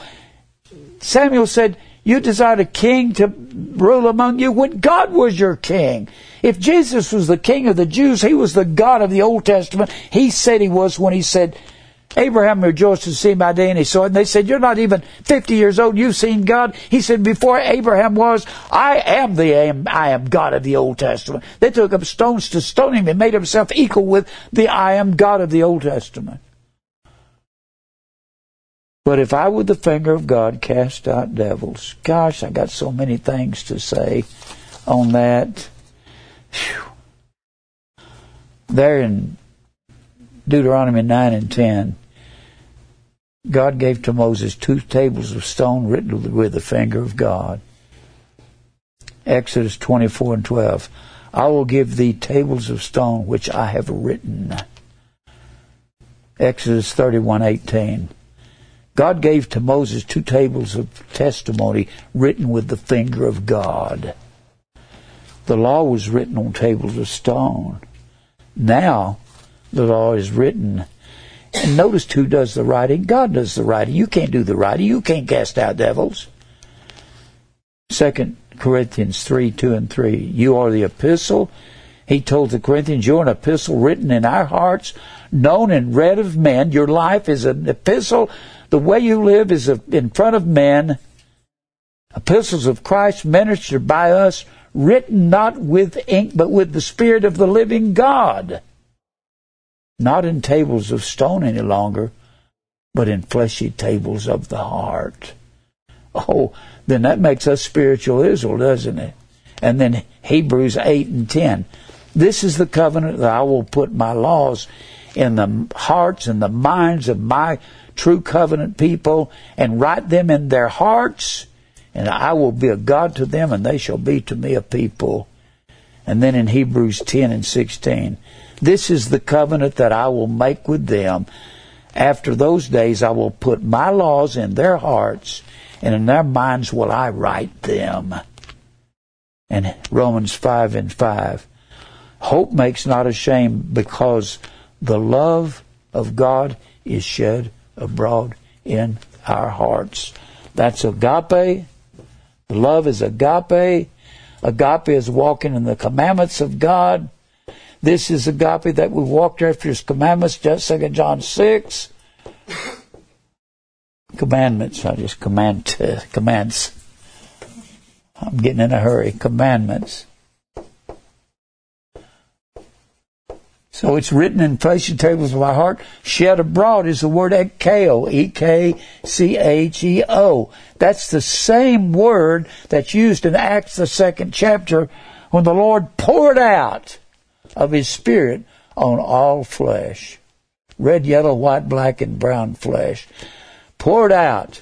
Samuel said, you desired a king to rule among you when God was your king. If Jesus was the king of the Jews, he was the God of the Old Testament. He said he was when he said, Abraham rejoiced to see my day and he saw it. And they said, You're not even 50 years old. You've seen God. He said, Before Abraham was, I am the I am, I am God of the Old Testament. They took up stones to stone him and made himself equal with the I am God of the Old Testament. But if I with the finger of God cast out devils, gosh, I got so many things to say on that. Whew. There in Deuteronomy 9 and 10, God gave to Moses two tables of stone written with the finger of God. Exodus 24 and 12. I will give thee tables of stone which I have written. Exodus 31 18. God gave to Moses two tables of testimony written with the finger of God. The law was written on tables of stone. Now, the law is written. And notice who does the writing. God does the writing. You can't do the writing. You can't cast out devils. Second Corinthians 3, 2 and 3. You are the epistle. He told the Corinthians, you're an epistle written in our hearts, known and read of men. Your life is an epistle. The way you live is in front of men. Epistles of Christ ministered by us, written not with ink, but with the Spirit of the living God. Not in tables of stone any longer, but in fleshy tables of the heart. Oh, then that makes us spiritual Israel, doesn't it? And then Hebrews 8 and 10. This is the covenant that I will put my laws in the hearts and the minds of my true covenant people and write them in their hearts, and I will be a God to them, and they shall be to me a people. And then in Hebrews 10 and 16, this is the covenant that I will make with them. After those days, I will put my laws in their hearts, and in their minds will I write them. And Romans 5 and 5. Hope makes not ashamed because the love of God is shed abroad in our hearts. That's agape. Love is agape. Agape is walking in the commandments of God. This is agape that we walked after his commandments, just 2 John 6 commandments. I just command uh, commands. I'm getting in a hurry. Commandments. So it's written in fleshy tables of my heart. Shed abroad is the word ekcheo, E-K-C-H-E-O. That's the same word that's used in Acts the second chapter when the Lord poured out of His Spirit on all flesh. Red, yellow, white, black, and brown flesh poured out.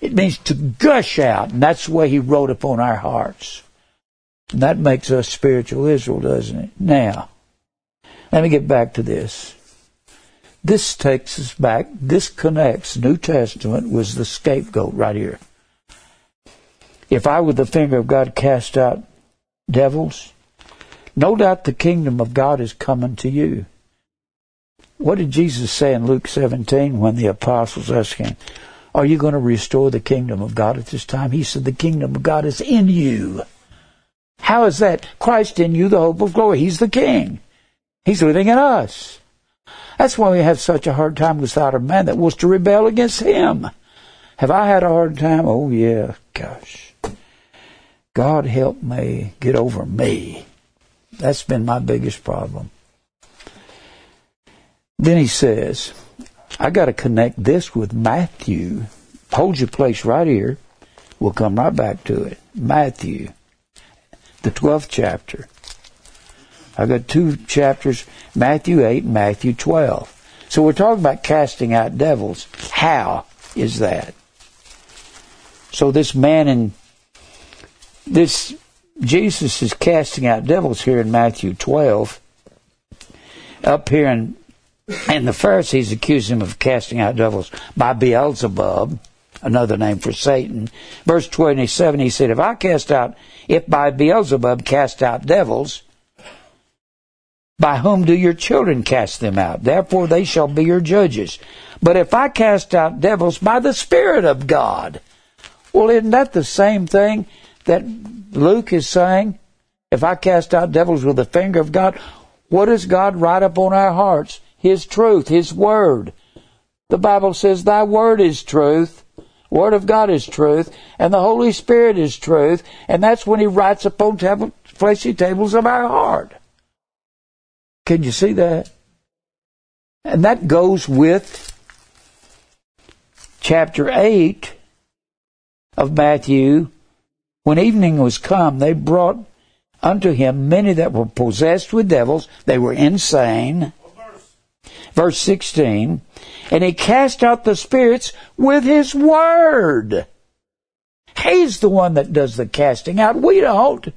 It means to gush out, and that's the way he wrote upon our hearts. And that makes us spiritual Israel, doesn't it? Now, let me get back to this. This takes us back, this connects New Testament was the scapegoat right here. If I with the finger of God cast out devils, no doubt the kingdom of God is coming to you. What did Jesus say in Luke 17 when the apostles asked him, Are you going to restore the kingdom of God at this time? He said, The kingdom of God is in you. How is that? Christ in you, the hope of glory. He's the king. He's living in us. That's why we have such a hard time with without a man that wants to rebel against him. Have I had a hard time? Oh, yeah. Gosh. God help me get over me. That's been my biggest problem. Then he says, I got to connect this with Matthew. Hold your place right here. We'll come right back to it. Matthew, the 12th chapter. I got two chapters, Matthew 8 and Matthew 12. So we're talking about casting out devils. How is that? So this man in this Jesus is casting out devils here in Matthew 12. Up here in and the Pharisees accused him of casting out devils by Beelzebub, another name for Satan. Verse 27, he said, If I cast out, if by Beelzebub cast out devils, by whom do your children cast them out? Therefore they shall be your judges. But if I cast out devils by the Spirit of God, well, isn't that the same thing that Luke is saying? If I cast out devils with the finger of God, what does God write upon our hearts? His truth, His Word. The Bible says, Thy Word is truth. Word of God is truth, and the Holy Spirit is truth, and that's when He writes upon table, fleshy tables of our heart. Can you see that? And that goes with chapter 8 of Matthew, when evening was come, they brought unto him many that were possessed with devils. They were insane. Verse 16. And he cast out the spirits with his word. He's the one that does the casting out. We don't.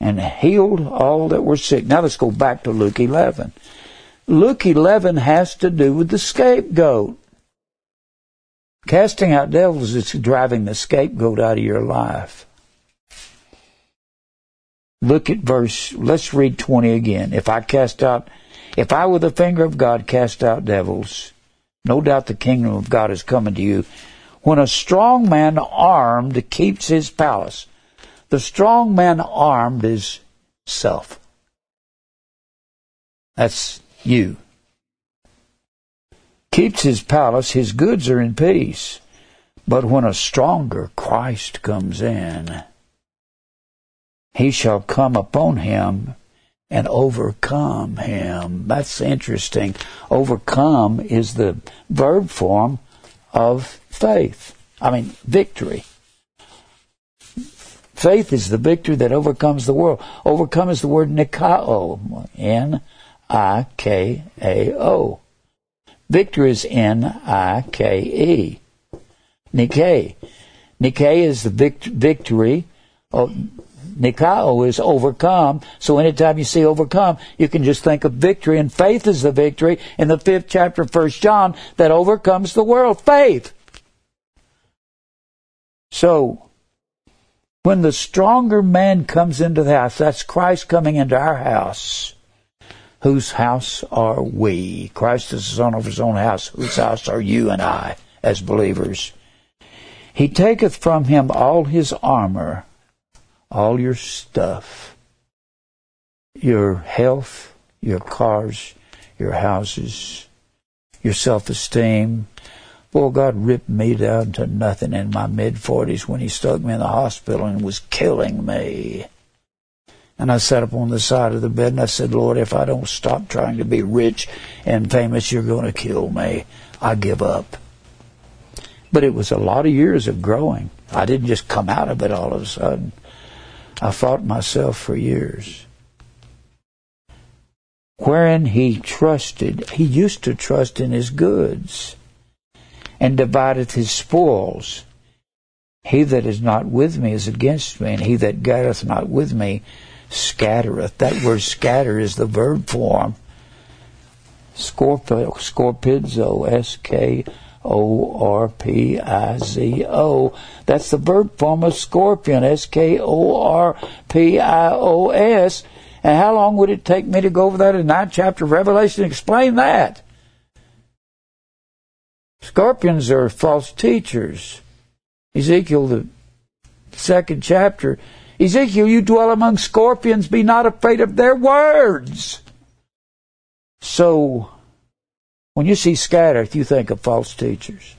And healed all that were sick. Now let's go back to Luke 11. Luke 11 has to do with the scapegoat. Casting out devils is driving the scapegoat out of your life. Look at verse, let's read 20 again. If I cast out, if I with the finger of God cast out devils, no doubt the kingdom of God is coming to you. When a strong man armed keeps his palace, the strong man armed is self. That's you. Keeps his palace, his goods are in peace. But when a stronger Christ comes in, he shall come upon him and overcome him. That's interesting. Overcome is the verb form of faith. I mean, victory. Faith is the victory that overcomes the world. Overcome is the word nikao. N I K A O. Victory is N I K E. Nike. Nike is the vict- victory. Oh, Nikao is overcome. So anytime you see overcome, you can just think of victory. And faith is the victory in the fifth chapter of First John that overcomes the world. Faith. So, when the stronger man comes into the house, that's Christ coming into our house. Whose house are we? Christ is the son of his own house. Whose house are you and I as believers? He taketh from him all his armor all your stuff, your health, your cars, your houses, your self-esteem. Boy, God ripped me down to nothing in my mid-40s when he stuck me in the hospital and was killing me. And I sat up on the side of the bed and I said, Lord, if I don't stop trying to be rich and famous, you're going to kill me. I give up. But it was a lot of years of growing. I didn't just come out of it all of a sudden. I fought myself for years. Wherein he trusted, he used to trust in his goods, and divideth his spoils. He that is not with me is against me, and he that gathereth not with me scattereth. That word scatter is the verb form. Scorpio, scorpizo, S K O R P I Z O. That's the verb form of scorpion, S K O R P I O S. And how long would it take me to go over that in ninth chapter of Revelation and explain that? Scorpions are false teachers. Ezekiel, the second chapter. Ezekiel, you dwell among scorpions, be not afraid of their words. So, when you see scattered, you think of false teachers.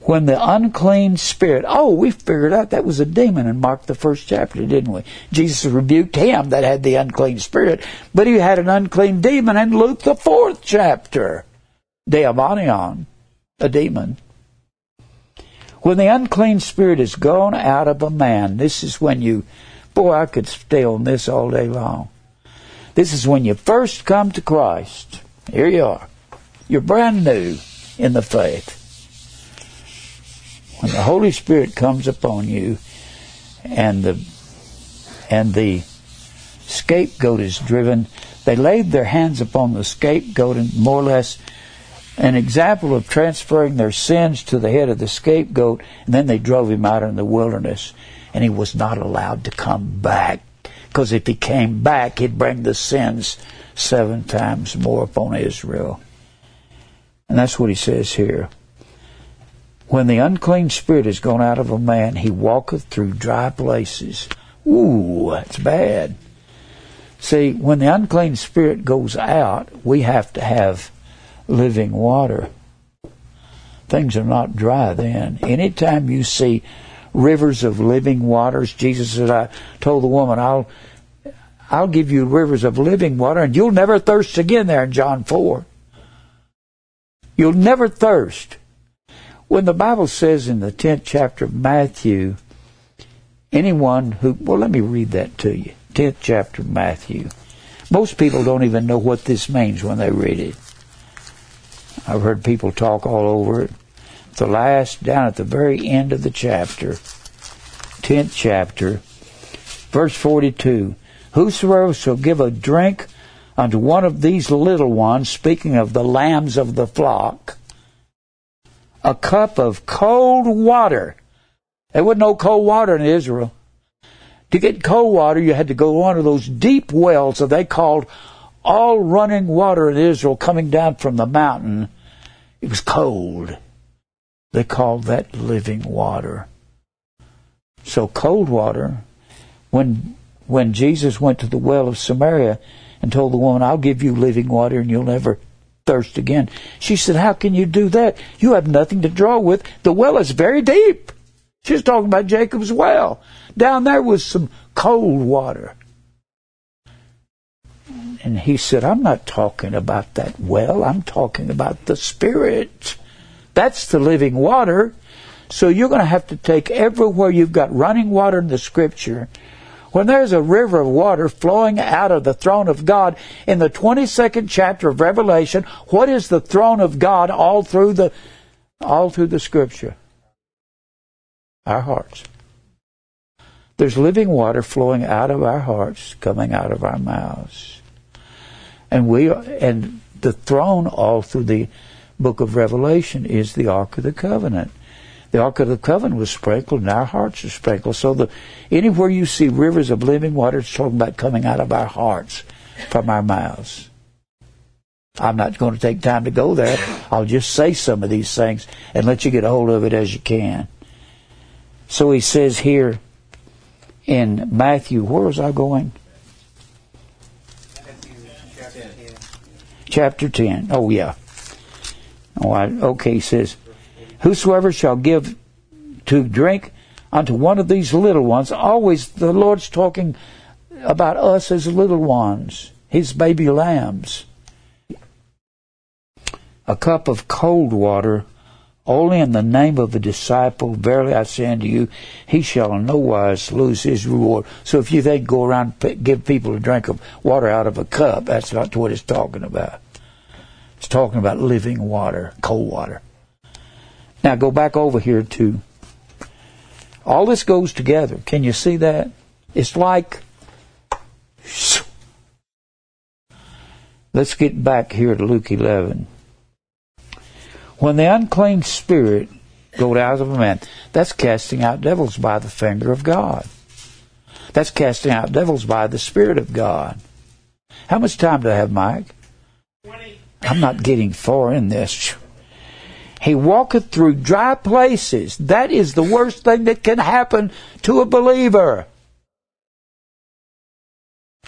When the unclean spirit, oh, we figured out that was a demon in Mark the first chapter, didn't we? Jesus rebuked him that had the unclean spirit, but he had an unclean demon in Luke the fourth chapter. Daemonion, a demon. When the unclean spirit is gone out of a man, this is when you, boy, I could stay on this all day long. This is when you first come to Christ. Here you are. You're brand new in the faith. When the Holy Spirit comes upon you and the and the scapegoat is driven, they laid their hands upon the scapegoat and more or less an example of transferring their sins to the head of the scapegoat, and then they drove him out in the wilderness, and he was not allowed to come back. Because if he came back, he'd bring the sins seven times more upon Israel. And that's what he says here. When the unclean spirit is gone out of a man, he walketh through dry places. Ooh, that's bad. See, when the unclean spirit goes out, we have to have living water. Things are not dry then. Anytime you see rivers of living waters, Jesus said, I told the woman, I'll I'll give you rivers of living water and you'll never thirst again there in John 4. You'll never thirst. When the Bible says in the 10th chapter of Matthew, anyone who, well, let me read that to you. 10th chapter of Matthew. Most people don't even know what this means when they read it. I've heard people talk all over it. The last, down at the very end of the chapter, 10th chapter, verse 42. Whosoever shall give a drink unto one of these little ones, speaking of the lambs of the flock, a cup of cold water. There wasn't no cold water in Israel. To get cold water, you had to go to one of those deep wells that they called all running water in Israel coming down from the mountain. It was cold. They called that living water. So cold water, when when Jesus went to the well of Samaria and told the woman, I'll give you living water and you'll never thirst again. She said, How can you do that? You have nothing to draw with. The well is very deep. She was talking about Jacob's well. Down there was some cold water. And he said, I'm not talking about that well. I'm talking about the Spirit. That's the living water. So you're going to have to take everywhere you've got running water in the Scripture when there's a river of water flowing out of the throne of God in the 22nd chapter of Revelation, what is the throne of God all through the all through the scripture? Our hearts. There's living water flowing out of our hearts, coming out of our mouths. And we and the throne all through the book of Revelation is the Ark of the Covenant the Ark of the Covenant was sprinkled, and our hearts are sprinkled. So the, anywhere you see rivers of living water, it's talking about coming out of our hearts, from our mouths. I'm not going to take time to go there. I'll just say some of these things and let you get a hold of it as you can. So he says here in Matthew, where was I going? Chapter 10. Oh, yeah. Oh, I, okay, he says, Whosoever shall give to drink unto one of these little ones, always the Lord's talking about us as little ones, his baby lambs. A cup of cold water, only in the name of a disciple, verily I say unto you, he shall in no wise lose his reward. So if you think go around give people a drink of water out of a cup, that's not what it's talking about. It's talking about living water, cold water. Now go back over here to all this goes together. Can you see that? It's like Let's get back here to Luke 11. When the unclean spirit goes out of a man, that's casting out devils by the finger of God. That's casting out devils by the Spirit of God. How much time do I have, Mike? 20. I'm not getting far in this. He walketh through dry places. That is the worst thing that can happen to a believer.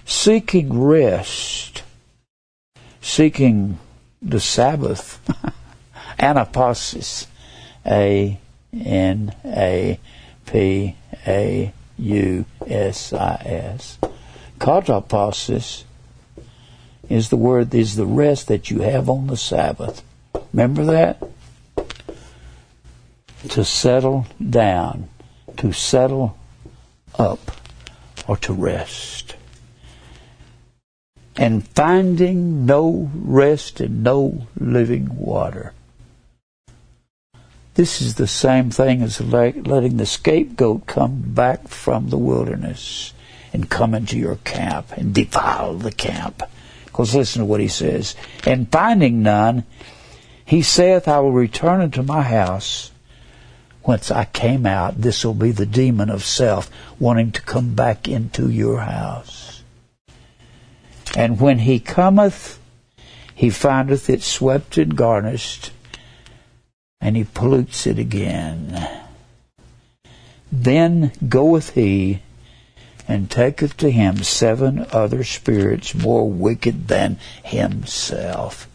Seeking rest, seeking the Sabbath. Anapausis. A N A P A U S I S. Katapausis is the word, is the rest that you have on the Sabbath. Remember that? to settle down, to settle up, or to rest. And finding no rest and no living water. This is the same thing as letting the scapegoat come back from the wilderness and come into your camp and defile the camp. Because listen to what he says. And finding none, he saith, I will return unto my house whence I came out, this will be the demon of self wanting to come back into your house. And when he cometh, he findeth it swept and garnished, and he pollutes it again. Then goeth he and taketh to him seven other spirits more wicked than himself.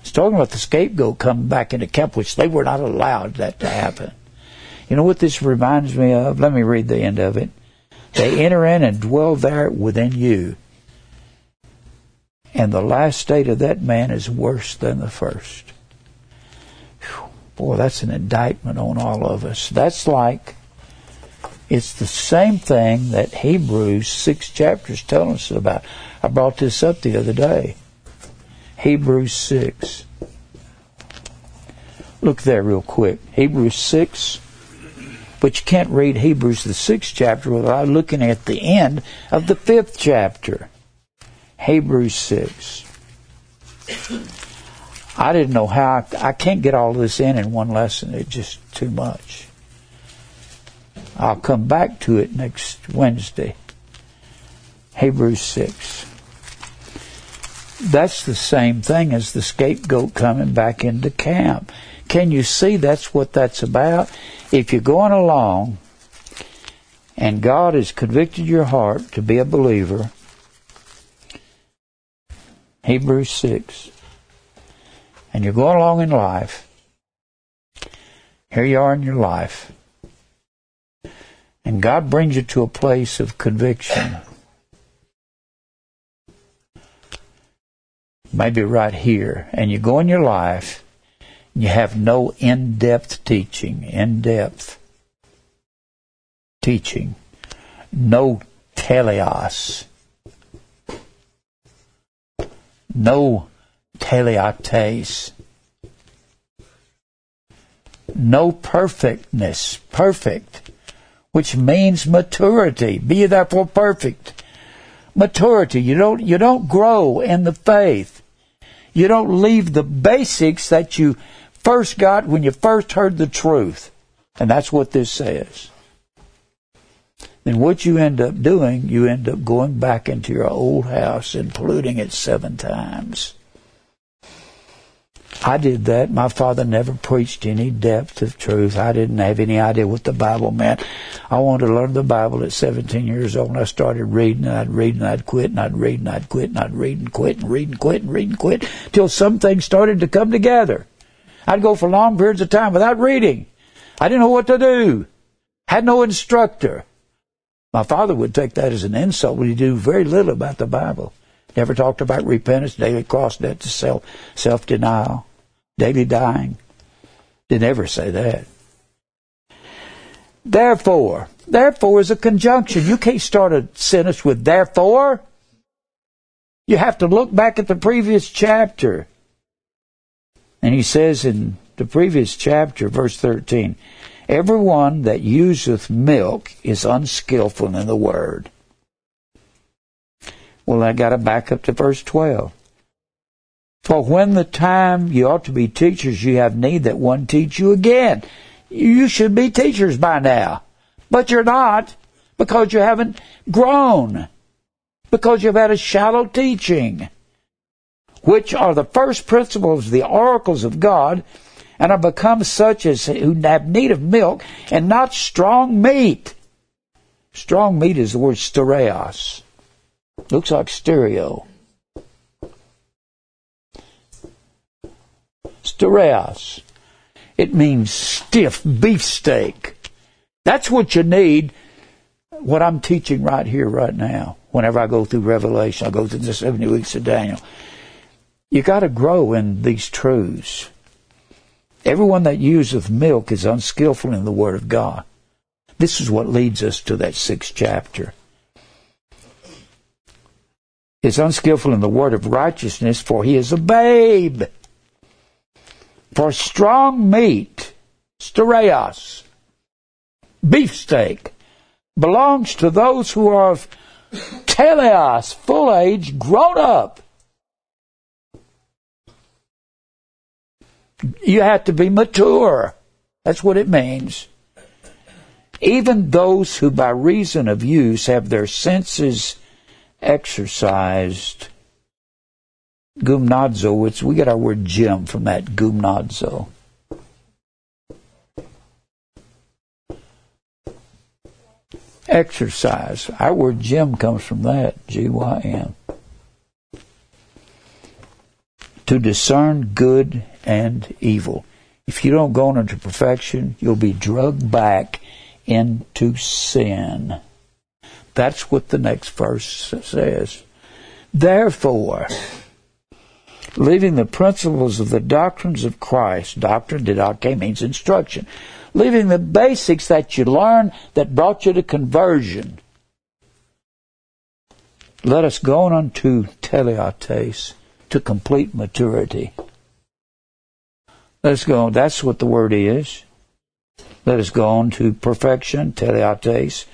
It's talking about the scapegoat coming back into camp, which they were not allowed that to happen. You know what this reminds me of? Let me read the end of it. They enter in and dwell there within you. And the last state of that man is worse than the first. Boy, that's an indictment on all of us. That's like, it's the same thing that Hebrews, six chapters, tell us about. I brought this up the other day. Hebrews 6. Look there real quick. Hebrews 6. But you can't read Hebrews, the sixth chapter, without looking at the end of the fifth chapter. Hebrews 6. I didn't know how, I, I can't get all this in in one lesson. It's just too much. I'll come back to it next Wednesday. Hebrews 6. That's the same thing as the scapegoat coming back into camp. Can you see that's what that's about? If you're going along and God has convicted your heart to be a believer, Hebrews 6, and you're going along in life, here you are in your life, and God brings you to a place of conviction. Maybe right here, and you go in your life, you have no in depth teaching, in depth teaching, no teleos, no teleiotes. No perfectness, perfect, which means maturity. Be therefore perfect. Maturity. You don't, you don't grow in the faith. You don't leave the basics that you first got when you first heard the truth. And that's what this says. Then what you end up doing, you end up going back into your old house and polluting it seven times. I did that. My father never preached any depth of truth. I didn't have any idea what the Bible meant. I wanted to learn the Bible at 17 years old, and I started reading, and I'd read, and I'd quit, and I'd read, and I'd quit, and I'd read, and quit, and read, and quit, and read, and quit, till some things started to come together. I'd go for long periods of time without reading. I didn't know what to do. Had no instructor. My father would take that as an insult, but he knew very little about the Bible. Never talked about repentance, daily cross debt to self, self-denial, daily dying. Didn't ever say that. Therefore, therefore is a conjunction. You can't start a sentence with therefore. You have to look back at the previous chapter. And he says in the previous chapter, verse 13, Everyone that useth milk is unskillful in the word. Well, I got to back up to verse 12. For when the time you ought to be teachers, you have need that one teach you again. You should be teachers by now. But you're not because you haven't grown. Because you've had a shallow teaching. Which are the first principles, the oracles of God, and are become such as who have need of milk and not strong meat. Strong meat is the word stereos. Looks like stereo. Stereos. It means stiff beefsteak. That's what you need. What I'm teaching right here, right now. Whenever I go through Revelation, I go through the 70 weeks of Daniel. You got to grow in these truths. Everyone that useth milk is unskillful in the Word of God. This is what leads us to that sixth chapter. Is unskillful in the word of righteousness, for he is a babe. For strong meat, stereos, beefsteak, belongs to those who are of teleos, full age, grown up. You have to be mature. That's what it means. Even those who by reason of use have their senses exercised gumnazo, it's, we get our word gym from that gumnazo. Exercise. Our word gym comes from that, G-Y-M. To discern good and evil. If you don't go on into perfection, you'll be drugged back into sin. That's what the next verse says. Therefore, leaving the principles of the doctrines of Christ. Doctrine, didache, means instruction. Leaving the basics that you learned that brought you to conversion. Let us go on unto teleiotes, to complete maturity. Let's go. That's what the word is. Let us go on to perfection, teleiotes,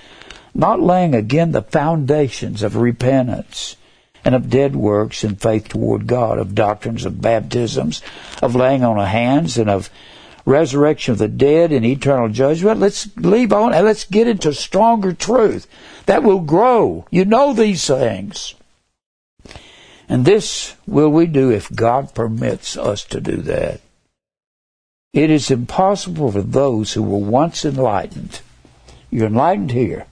not laying again the foundations of repentance and of dead works and faith toward God, of doctrines of baptisms, of laying on of hands, and of resurrection of the dead and eternal judgment. Let's leave on and let's get into stronger truth that will grow. You know these things. And this will we do if God permits us to do that. It is impossible for those who were once enlightened. You're enlightened here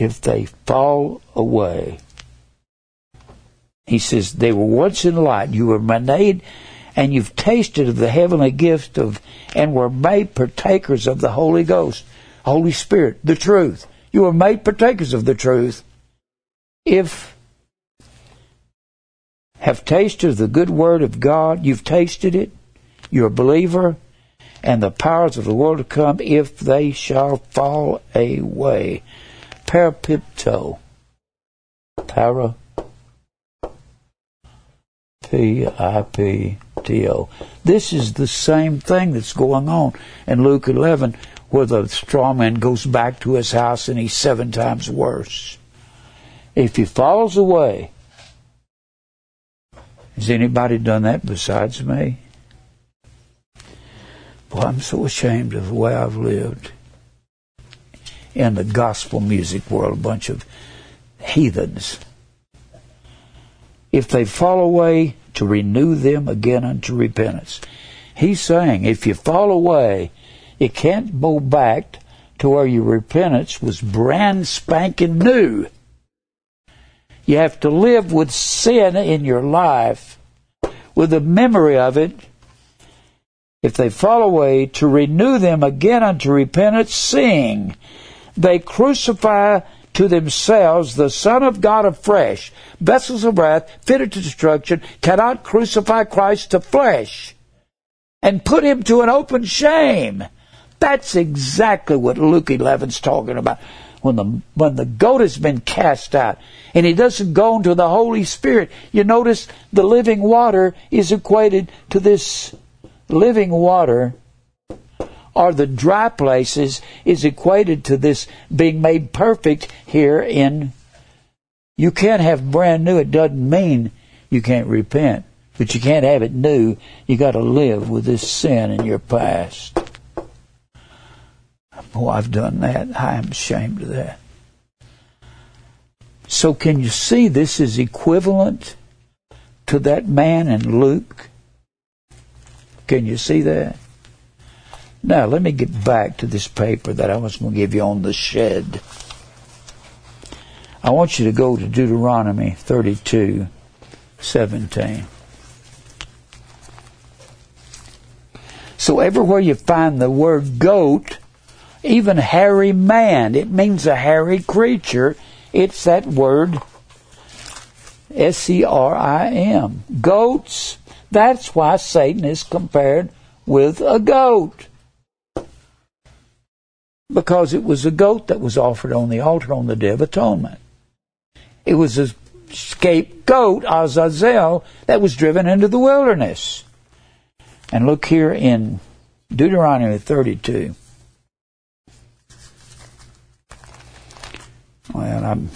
if they fall away. He says, they were once in light. You were made, and you've tasted of the heavenly gift of, and were made partakers of the Holy Ghost, Holy Spirit, the truth. You were made partakers of the truth. If have tasted of the good word of God, you've tasted it, you're a believer, and the powers of the world to come, if they shall fall away parapipto. Para. P-I-P-T-O. This is the same thing that's going on in Luke 11 where the straw man goes back to his house and he's seven times worse. If he falls away, has anybody done that besides me? Boy, I'm so ashamed of the way I've lived in the gospel music world, a bunch of heathens. If they fall away, to renew them again unto repentance. He's saying if you fall away, you can't go back to where your repentance was brand spanking new. You have to live with sin in your life, with the memory of it. If they fall away, to renew them again unto repentance, sing they crucify to themselves the Son of God afresh. Vessels of wrath, fitted to destruction, cannot crucify Christ to flesh and put him to an open shame. That's exactly what Luke 11's talking about. When the, when the goat has been cast out and he doesn't go into the Holy Spirit, you notice the living water is equated to this living water or the dry places is equated to this being made perfect here in you can't have brand new. It doesn't mean you can't repent but you can't have it new. You got to live with this sin in your past. Oh i've done that. I am ashamed of that. So can you see this is equivalent to that man in luke? Can you see that now, let me get back to this paper that I was going to give you on the shed. I want you to go to Deuteronomy 32, 17. So everywhere you find the word goat, even hairy man, it means a hairy creature. It's that word S-E-R-I-M. Goats. That's why Satan is compared with a goat because it was a goat that was offered on the altar on the Day of Atonement. It was a scapegoat, Azazel, that was driven into the wilderness. And look here in Deuteronomy 32. Well, I'm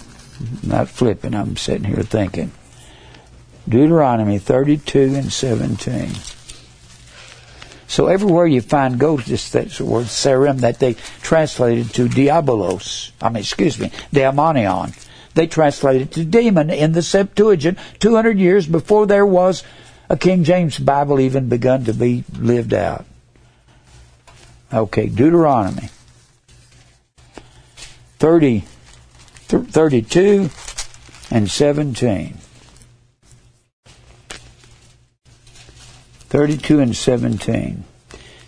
not flipping, I'm sitting here thinking. Deuteronomy 32 and 17. So everywhere you find just that's the word serim that they translated to diabolos. I mean, excuse me, daimonion. They translated to demon in the Septuagint 200 years before there was a King James Bible even begun to be lived out. Okay, Deuteronomy 30, 32 and 17. 32 and 17.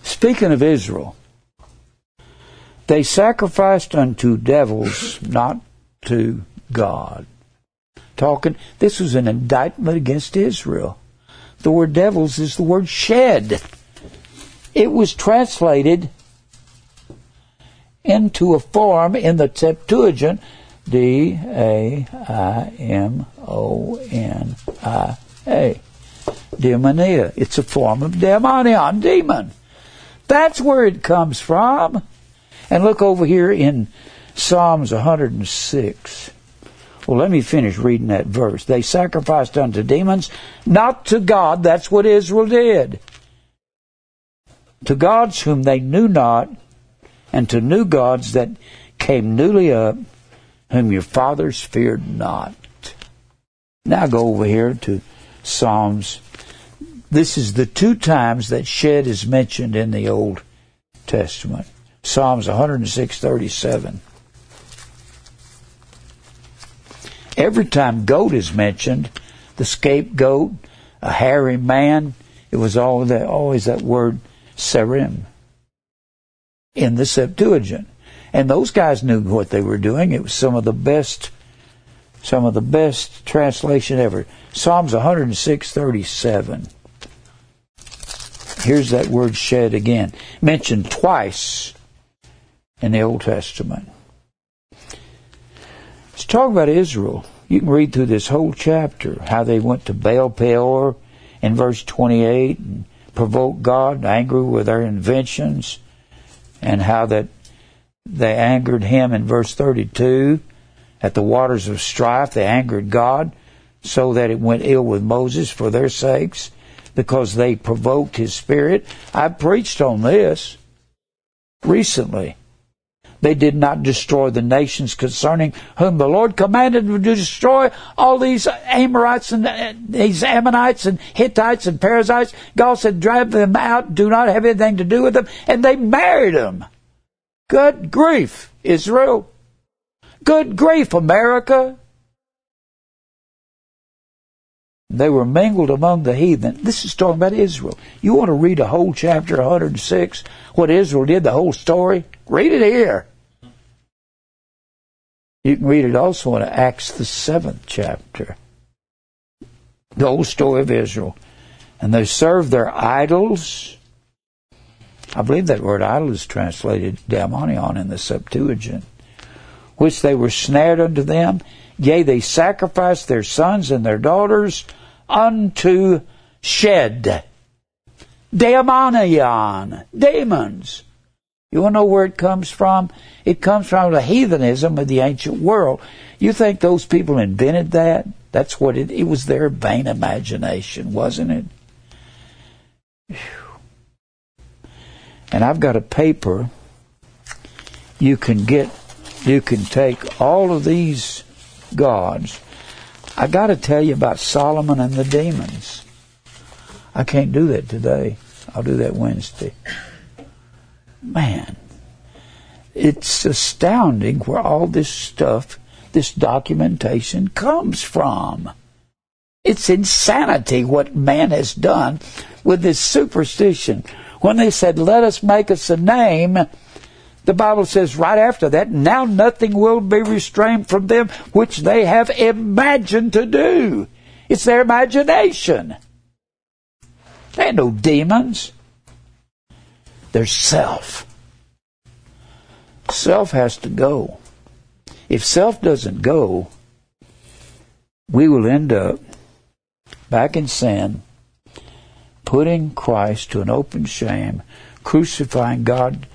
Speaking of Israel, they sacrificed unto devils, not to God. talking. This was an indictment against Israel. The word devils is the word shed. It was translated into a form in the Septuagint D A I M O N I A. Demonia. It's a form of demonion, demon. That's where it comes from. And look over here in Psalms 106. Well, let me finish reading that verse. They sacrificed unto demons, not to God. That's what Israel did. To gods whom they knew not, and to new gods that came newly up, whom your fathers feared not. Now go over here to Psalms. This is the two times that shed is mentioned in the Old Testament. Psalms 106:37. Every time goat is mentioned, the scapegoat, a hairy man, it was all that, always that word serim in the Septuagint. And those guys knew what they were doing. It was some of the best, some of the best translation ever. Psalms 106:37. Here's that word shed again, mentioned twice in the Old Testament. Let's talk about Israel. You can read through this whole chapter how they went to Baal Peor in verse 28 and provoked God, angry with their inventions, and how that they angered him in verse 32 at the waters of strife. They angered God so that it went ill with Moses for their sakes because they provoked his spirit. I preached on this recently. They did not destroy the nations concerning whom the Lord commanded to destroy all these Amorites and uh, these Ammonites and Hittites and Perizzites. God said, drive them out, do not have anything to do with them. And they married them. Good grief, Israel. Good grief, America. They were mingled among the heathen. This is talking about Israel. You want to read a whole chapter 106, what Israel did, the whole story? Read it here. You can read it also in Acts, the seventh chapter. The whole story of Israel. And they served their idols. I believe that word idol is translated daimonion in the Septuagint. Which they were snared unto them. Yea, they sacrificed their sons and their daughters unto shed. Daemonion. Demons. You want to know where it comes from? It comes from the heathenism of the ancient world. You think those people invented that? That's what it, it was their vain imagination, wasn't it? And I've got a paper you can get, you can take all of these gods I got to tell you about Solomon and the demons. I can't do that today. I'll do that Wednesday. Man, it's astounding where all this stuff, this documentation comes from. It's insanity what man has done with this superstition. When they said, let us make us a name, the Bible says right after that, now nothing will be restrained from them which they have imagined to do. It's their imagination. They ain't no demons. They're self. Self has to go. If self doesn't go, we will end up back in sin, putting Christ to an open shame, crucifying God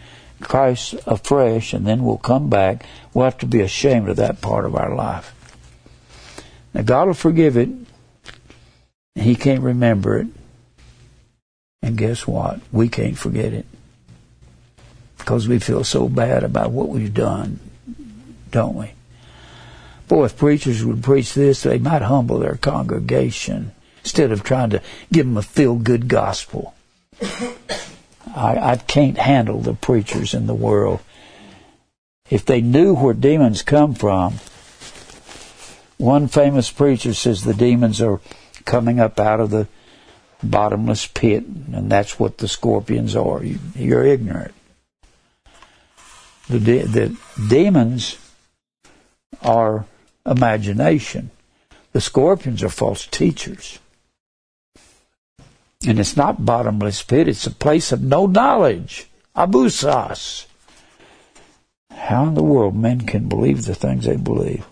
Christ afresh and then we'll come back, we'll have to be ashamed of that part of our life. Now, God will forgive it. He can't remember it. And guess what? We can't forget it. Because we feel so bad about what we've done, don't we? Boy, if preachers would preach this, they might humble their congregation instead of trying to give them a feel good gospel. I, I can't handle the preachers in the world. If they knew where demons come from, one famous preacher says the demons are coming up out of the bottomless pit, and that's what the scorpions are. You, you're ignorant. The, de- the demons are imagination. The scorpions are false teachers. And it's not bottomless pit, it's a place of no knowledge. Abusas. How in the world men can believe the things they believe?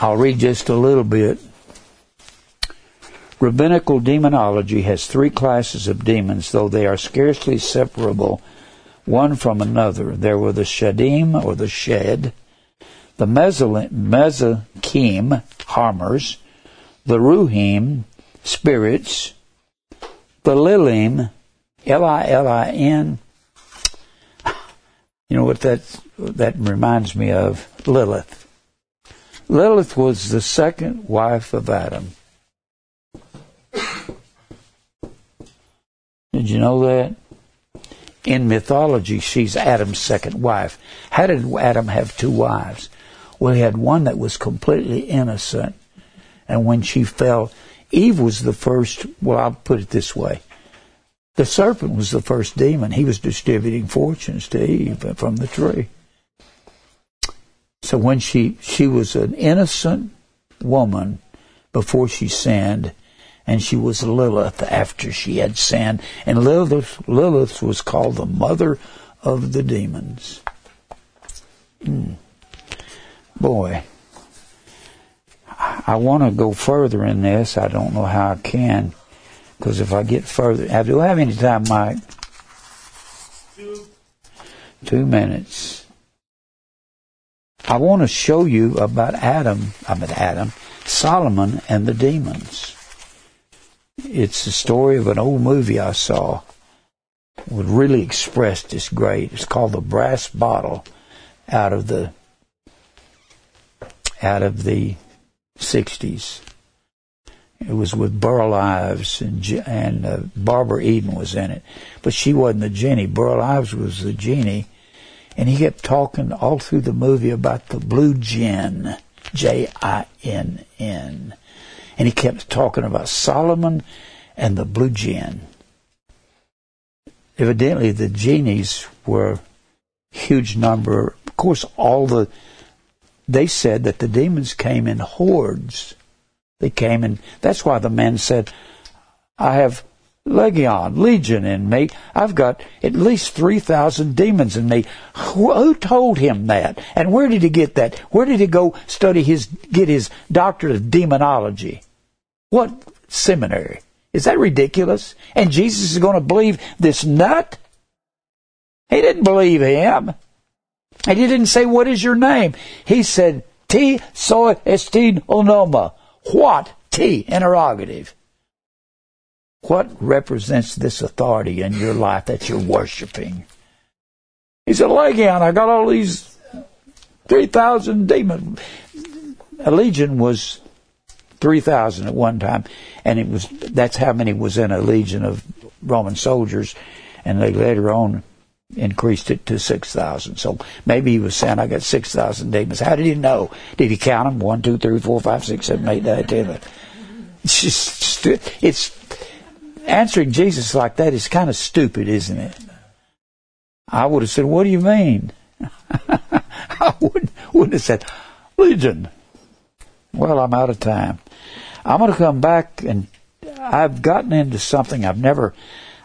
I'll read just a little bit. Rabbinical demonology has three classes of demons, though they are scarcely separable one from another. There were the Shedim, or the Shed, the Mezakim, harmers, the Ruhim, spirits, the Lilim, L-I-L-I-N. You know what that that reminds me of? Lilith. Lilith was the second wife of Adam. Did you know that? In mythology, she's Adam's second wife. How did Adam have two wives? Well, he had one that was completely innocent, and when she fell, Eve was the first. Well, I'll put it this way: the serpent was the first demon. He was distributing fortunes to Eve from the tree. So when she she was an innocent woman before she sinned, and she was Lilith after she had sinned. And Lilith, Lilith was called the mother of the demons. Hmm. Boy, I want to go further in this. I don't know how I can, because if I get further, do I have any time, Mike? Two. Two minutes. I want to show you about Adam, I mean Adam, Solomon and the demons. It's the story of an old movie I saw. Would really express this great. It's called the Brass Bottle, out of the out of the '60s. It was with Burl Ives and and uh, Barbara Eden was in it, but she wasn't the genie. Burl Ives was the genie, and he kept talking all through the movie about the blue jinn, J I N N and he kept talking about Solomon and the blue jinn. Evidently, the genies were huge number. Of course, all the they said that the demons came in hordes. They came in. That's why the man said, "I have legion, legion in me. I've got at least 3,000 demons in me. Who, who, told him that? And where did he get that? Where did he go study his, get his doctorate of demonology? What seminary? Is that ridiculous? And Jesus is going to believe this nut? He didn't believe him. And he didn't say, what is your name? He said, T soy estin onoma. What? T, interrogative. What represents this authority in your life that you're worshiping? He said, Legion, I got all these 3,000 demons. A legion was 3,000 at one time, and it was, that's how many was in a legion of Roman soldiers, and they later on increased it to 6,000. So maybe he was saying, I got 6,000 demons. How did he know? Did he count them? One, two, three, four, five, six, seven, eight, nine, ten. It's just, it's, answering Jesus like that is kind of stupid, isn't it? I would have said, What do you mean? I wouldn't, wouldn't have said, Legion. Well, I'm out of time. I'm going to come back and I've gotten into something I've never,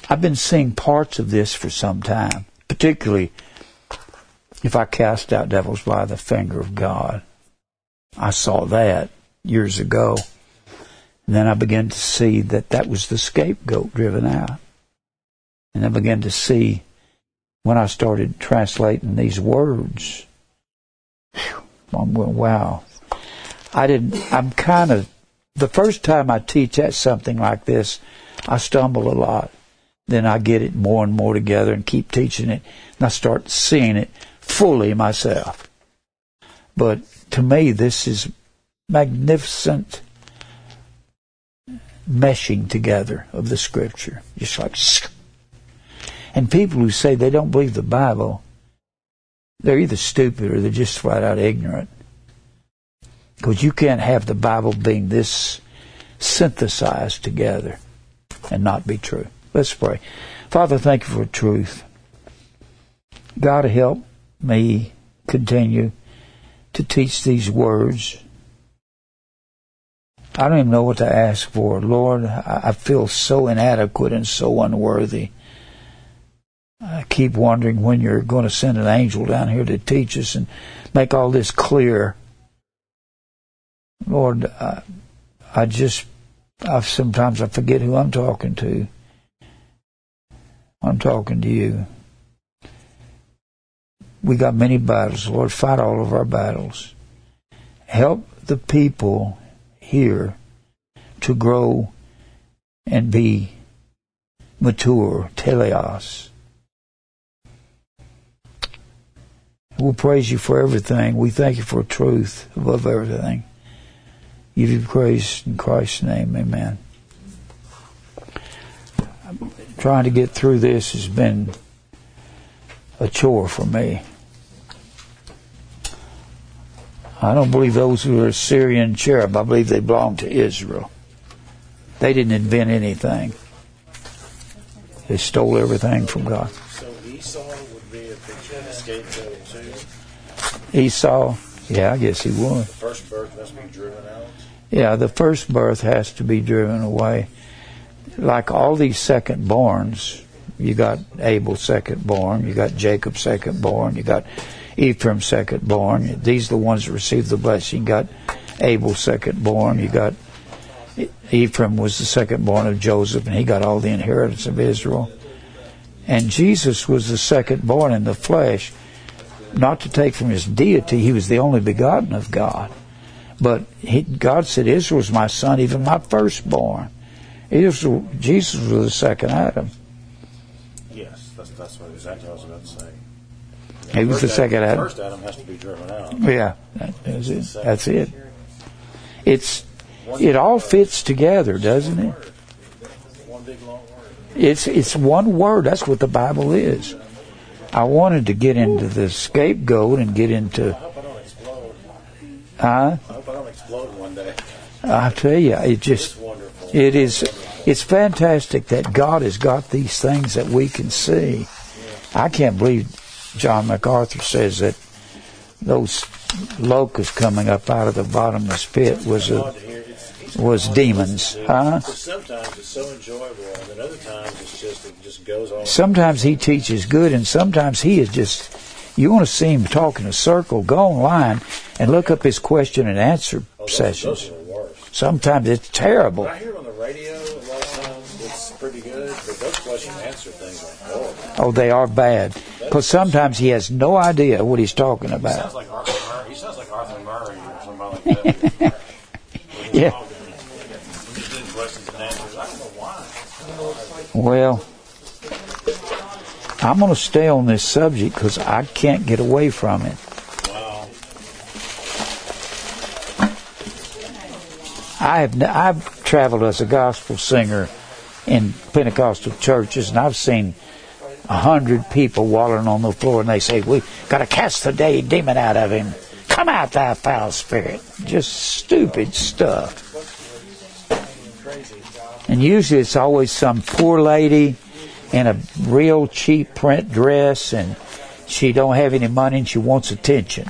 I've been seeing parts of this for some time, particularly if I cast out devils by the finger of God. I saw that years ago. And then I began to see that that was the scapegoat driven out. And I began to see when I started translating these words, I'm going, wow. I didn't, I'm kind of, the first time I teach at something like this, I stumble a lot. Then I get it more and more together and keep teaching it, and I start seeing it fully myself. But to me, this is magnificent meshing together of the scripture. Just like, and people who say they don't believe the Bible, they're either stupid or they're just flat out ignorant. Because you can't have the Bible being this synthesized together and not be true. Let's pray. Father, thank you for truth. God, help me continue to teach these words I don't even know what to ask for. Lord, I feel so inadequate and so unworthy. I keep wondering when you're going to send an angel down here to teach us and make all this clear. Lord, I, I just, I sometimes I forget who I'm talking to. I'm talking to you. We got many battles. Lord, fight all of our battles. Help the people here to grow and be mature, teleios. We'll praise you for everything. We thank you for truth above everything. Give you praise in Christ's name. Amen. Trying to get through this has been a chore for me. I don't believe those who are Syrian cherub, I believe they belong to Israel. They didn't invent anything. They stole everything from God. So Esau would be a picture of scapegoat too. Esau, yeah, I guess he would. The first birth must be driven out. Yeah, the first birth has to be driven away. Like all these second borns, you got Abel second born, you got Jacob second born, you got Ephraim second born. These are the ones that received the blessing. You got Abel second born, you got Ephraim was the second born of Joseph, and he got all the inheritance of Israel. And Jesus was the second born in the flesh, not to take from his deity, he was the only begotten of God. But he, God said, Israel is my son, even my firstborn. Israel, Jesus was the second Adam. Yes, that's that's what exactly I was about to say. He was the second Adam. First Adam has to be driven out. Yeah, that- that's it. That's it. It's it all fits together, doesn't it? One big long word. It's it's one word. That's what the Bible is. I wanted to get into the scapegoat and get into. I hope I don't explode. Uh, I hope I don't explode one day. I tell you, it just. It is. It's fantastic that God has got these things that we can see. I can't believe John MacArthur says that those locusts coming up out of the bottomless pit was a to hear. It's, it's was demons, huh? Sometimes it's so enjoyable, and then other times it's just it just goes on. sometimes he teaches good and sometimes he is just you want to see him talk in a circle go online and look up his question and answer Oh, those, sessions Those are the worst. sometimes it's terrible I hear it on the radio, a lot of times it's pretty good, but those question and answer things are horrible. Oh, oh they are bad because sometimes he has no idea what he's talking He about sounds like Arthur Murray. He sounds like Arthur Murray or somebody like that. Yeah. He's doing questions and answers. I don't know why. well i'm going to stay on this subject because i can't get away from it Wow. I have I've traveled as a gospel singer in Pentecostal churches, and I've seen a hundred people wallowing on the floor, and they say, "We got to cast the day demon out of him. Come out, thou foul spirit!" Just stupid stuff. And usually, it's always some poor lady in a real cheap print dress, and she don't have any money, and she wants attention.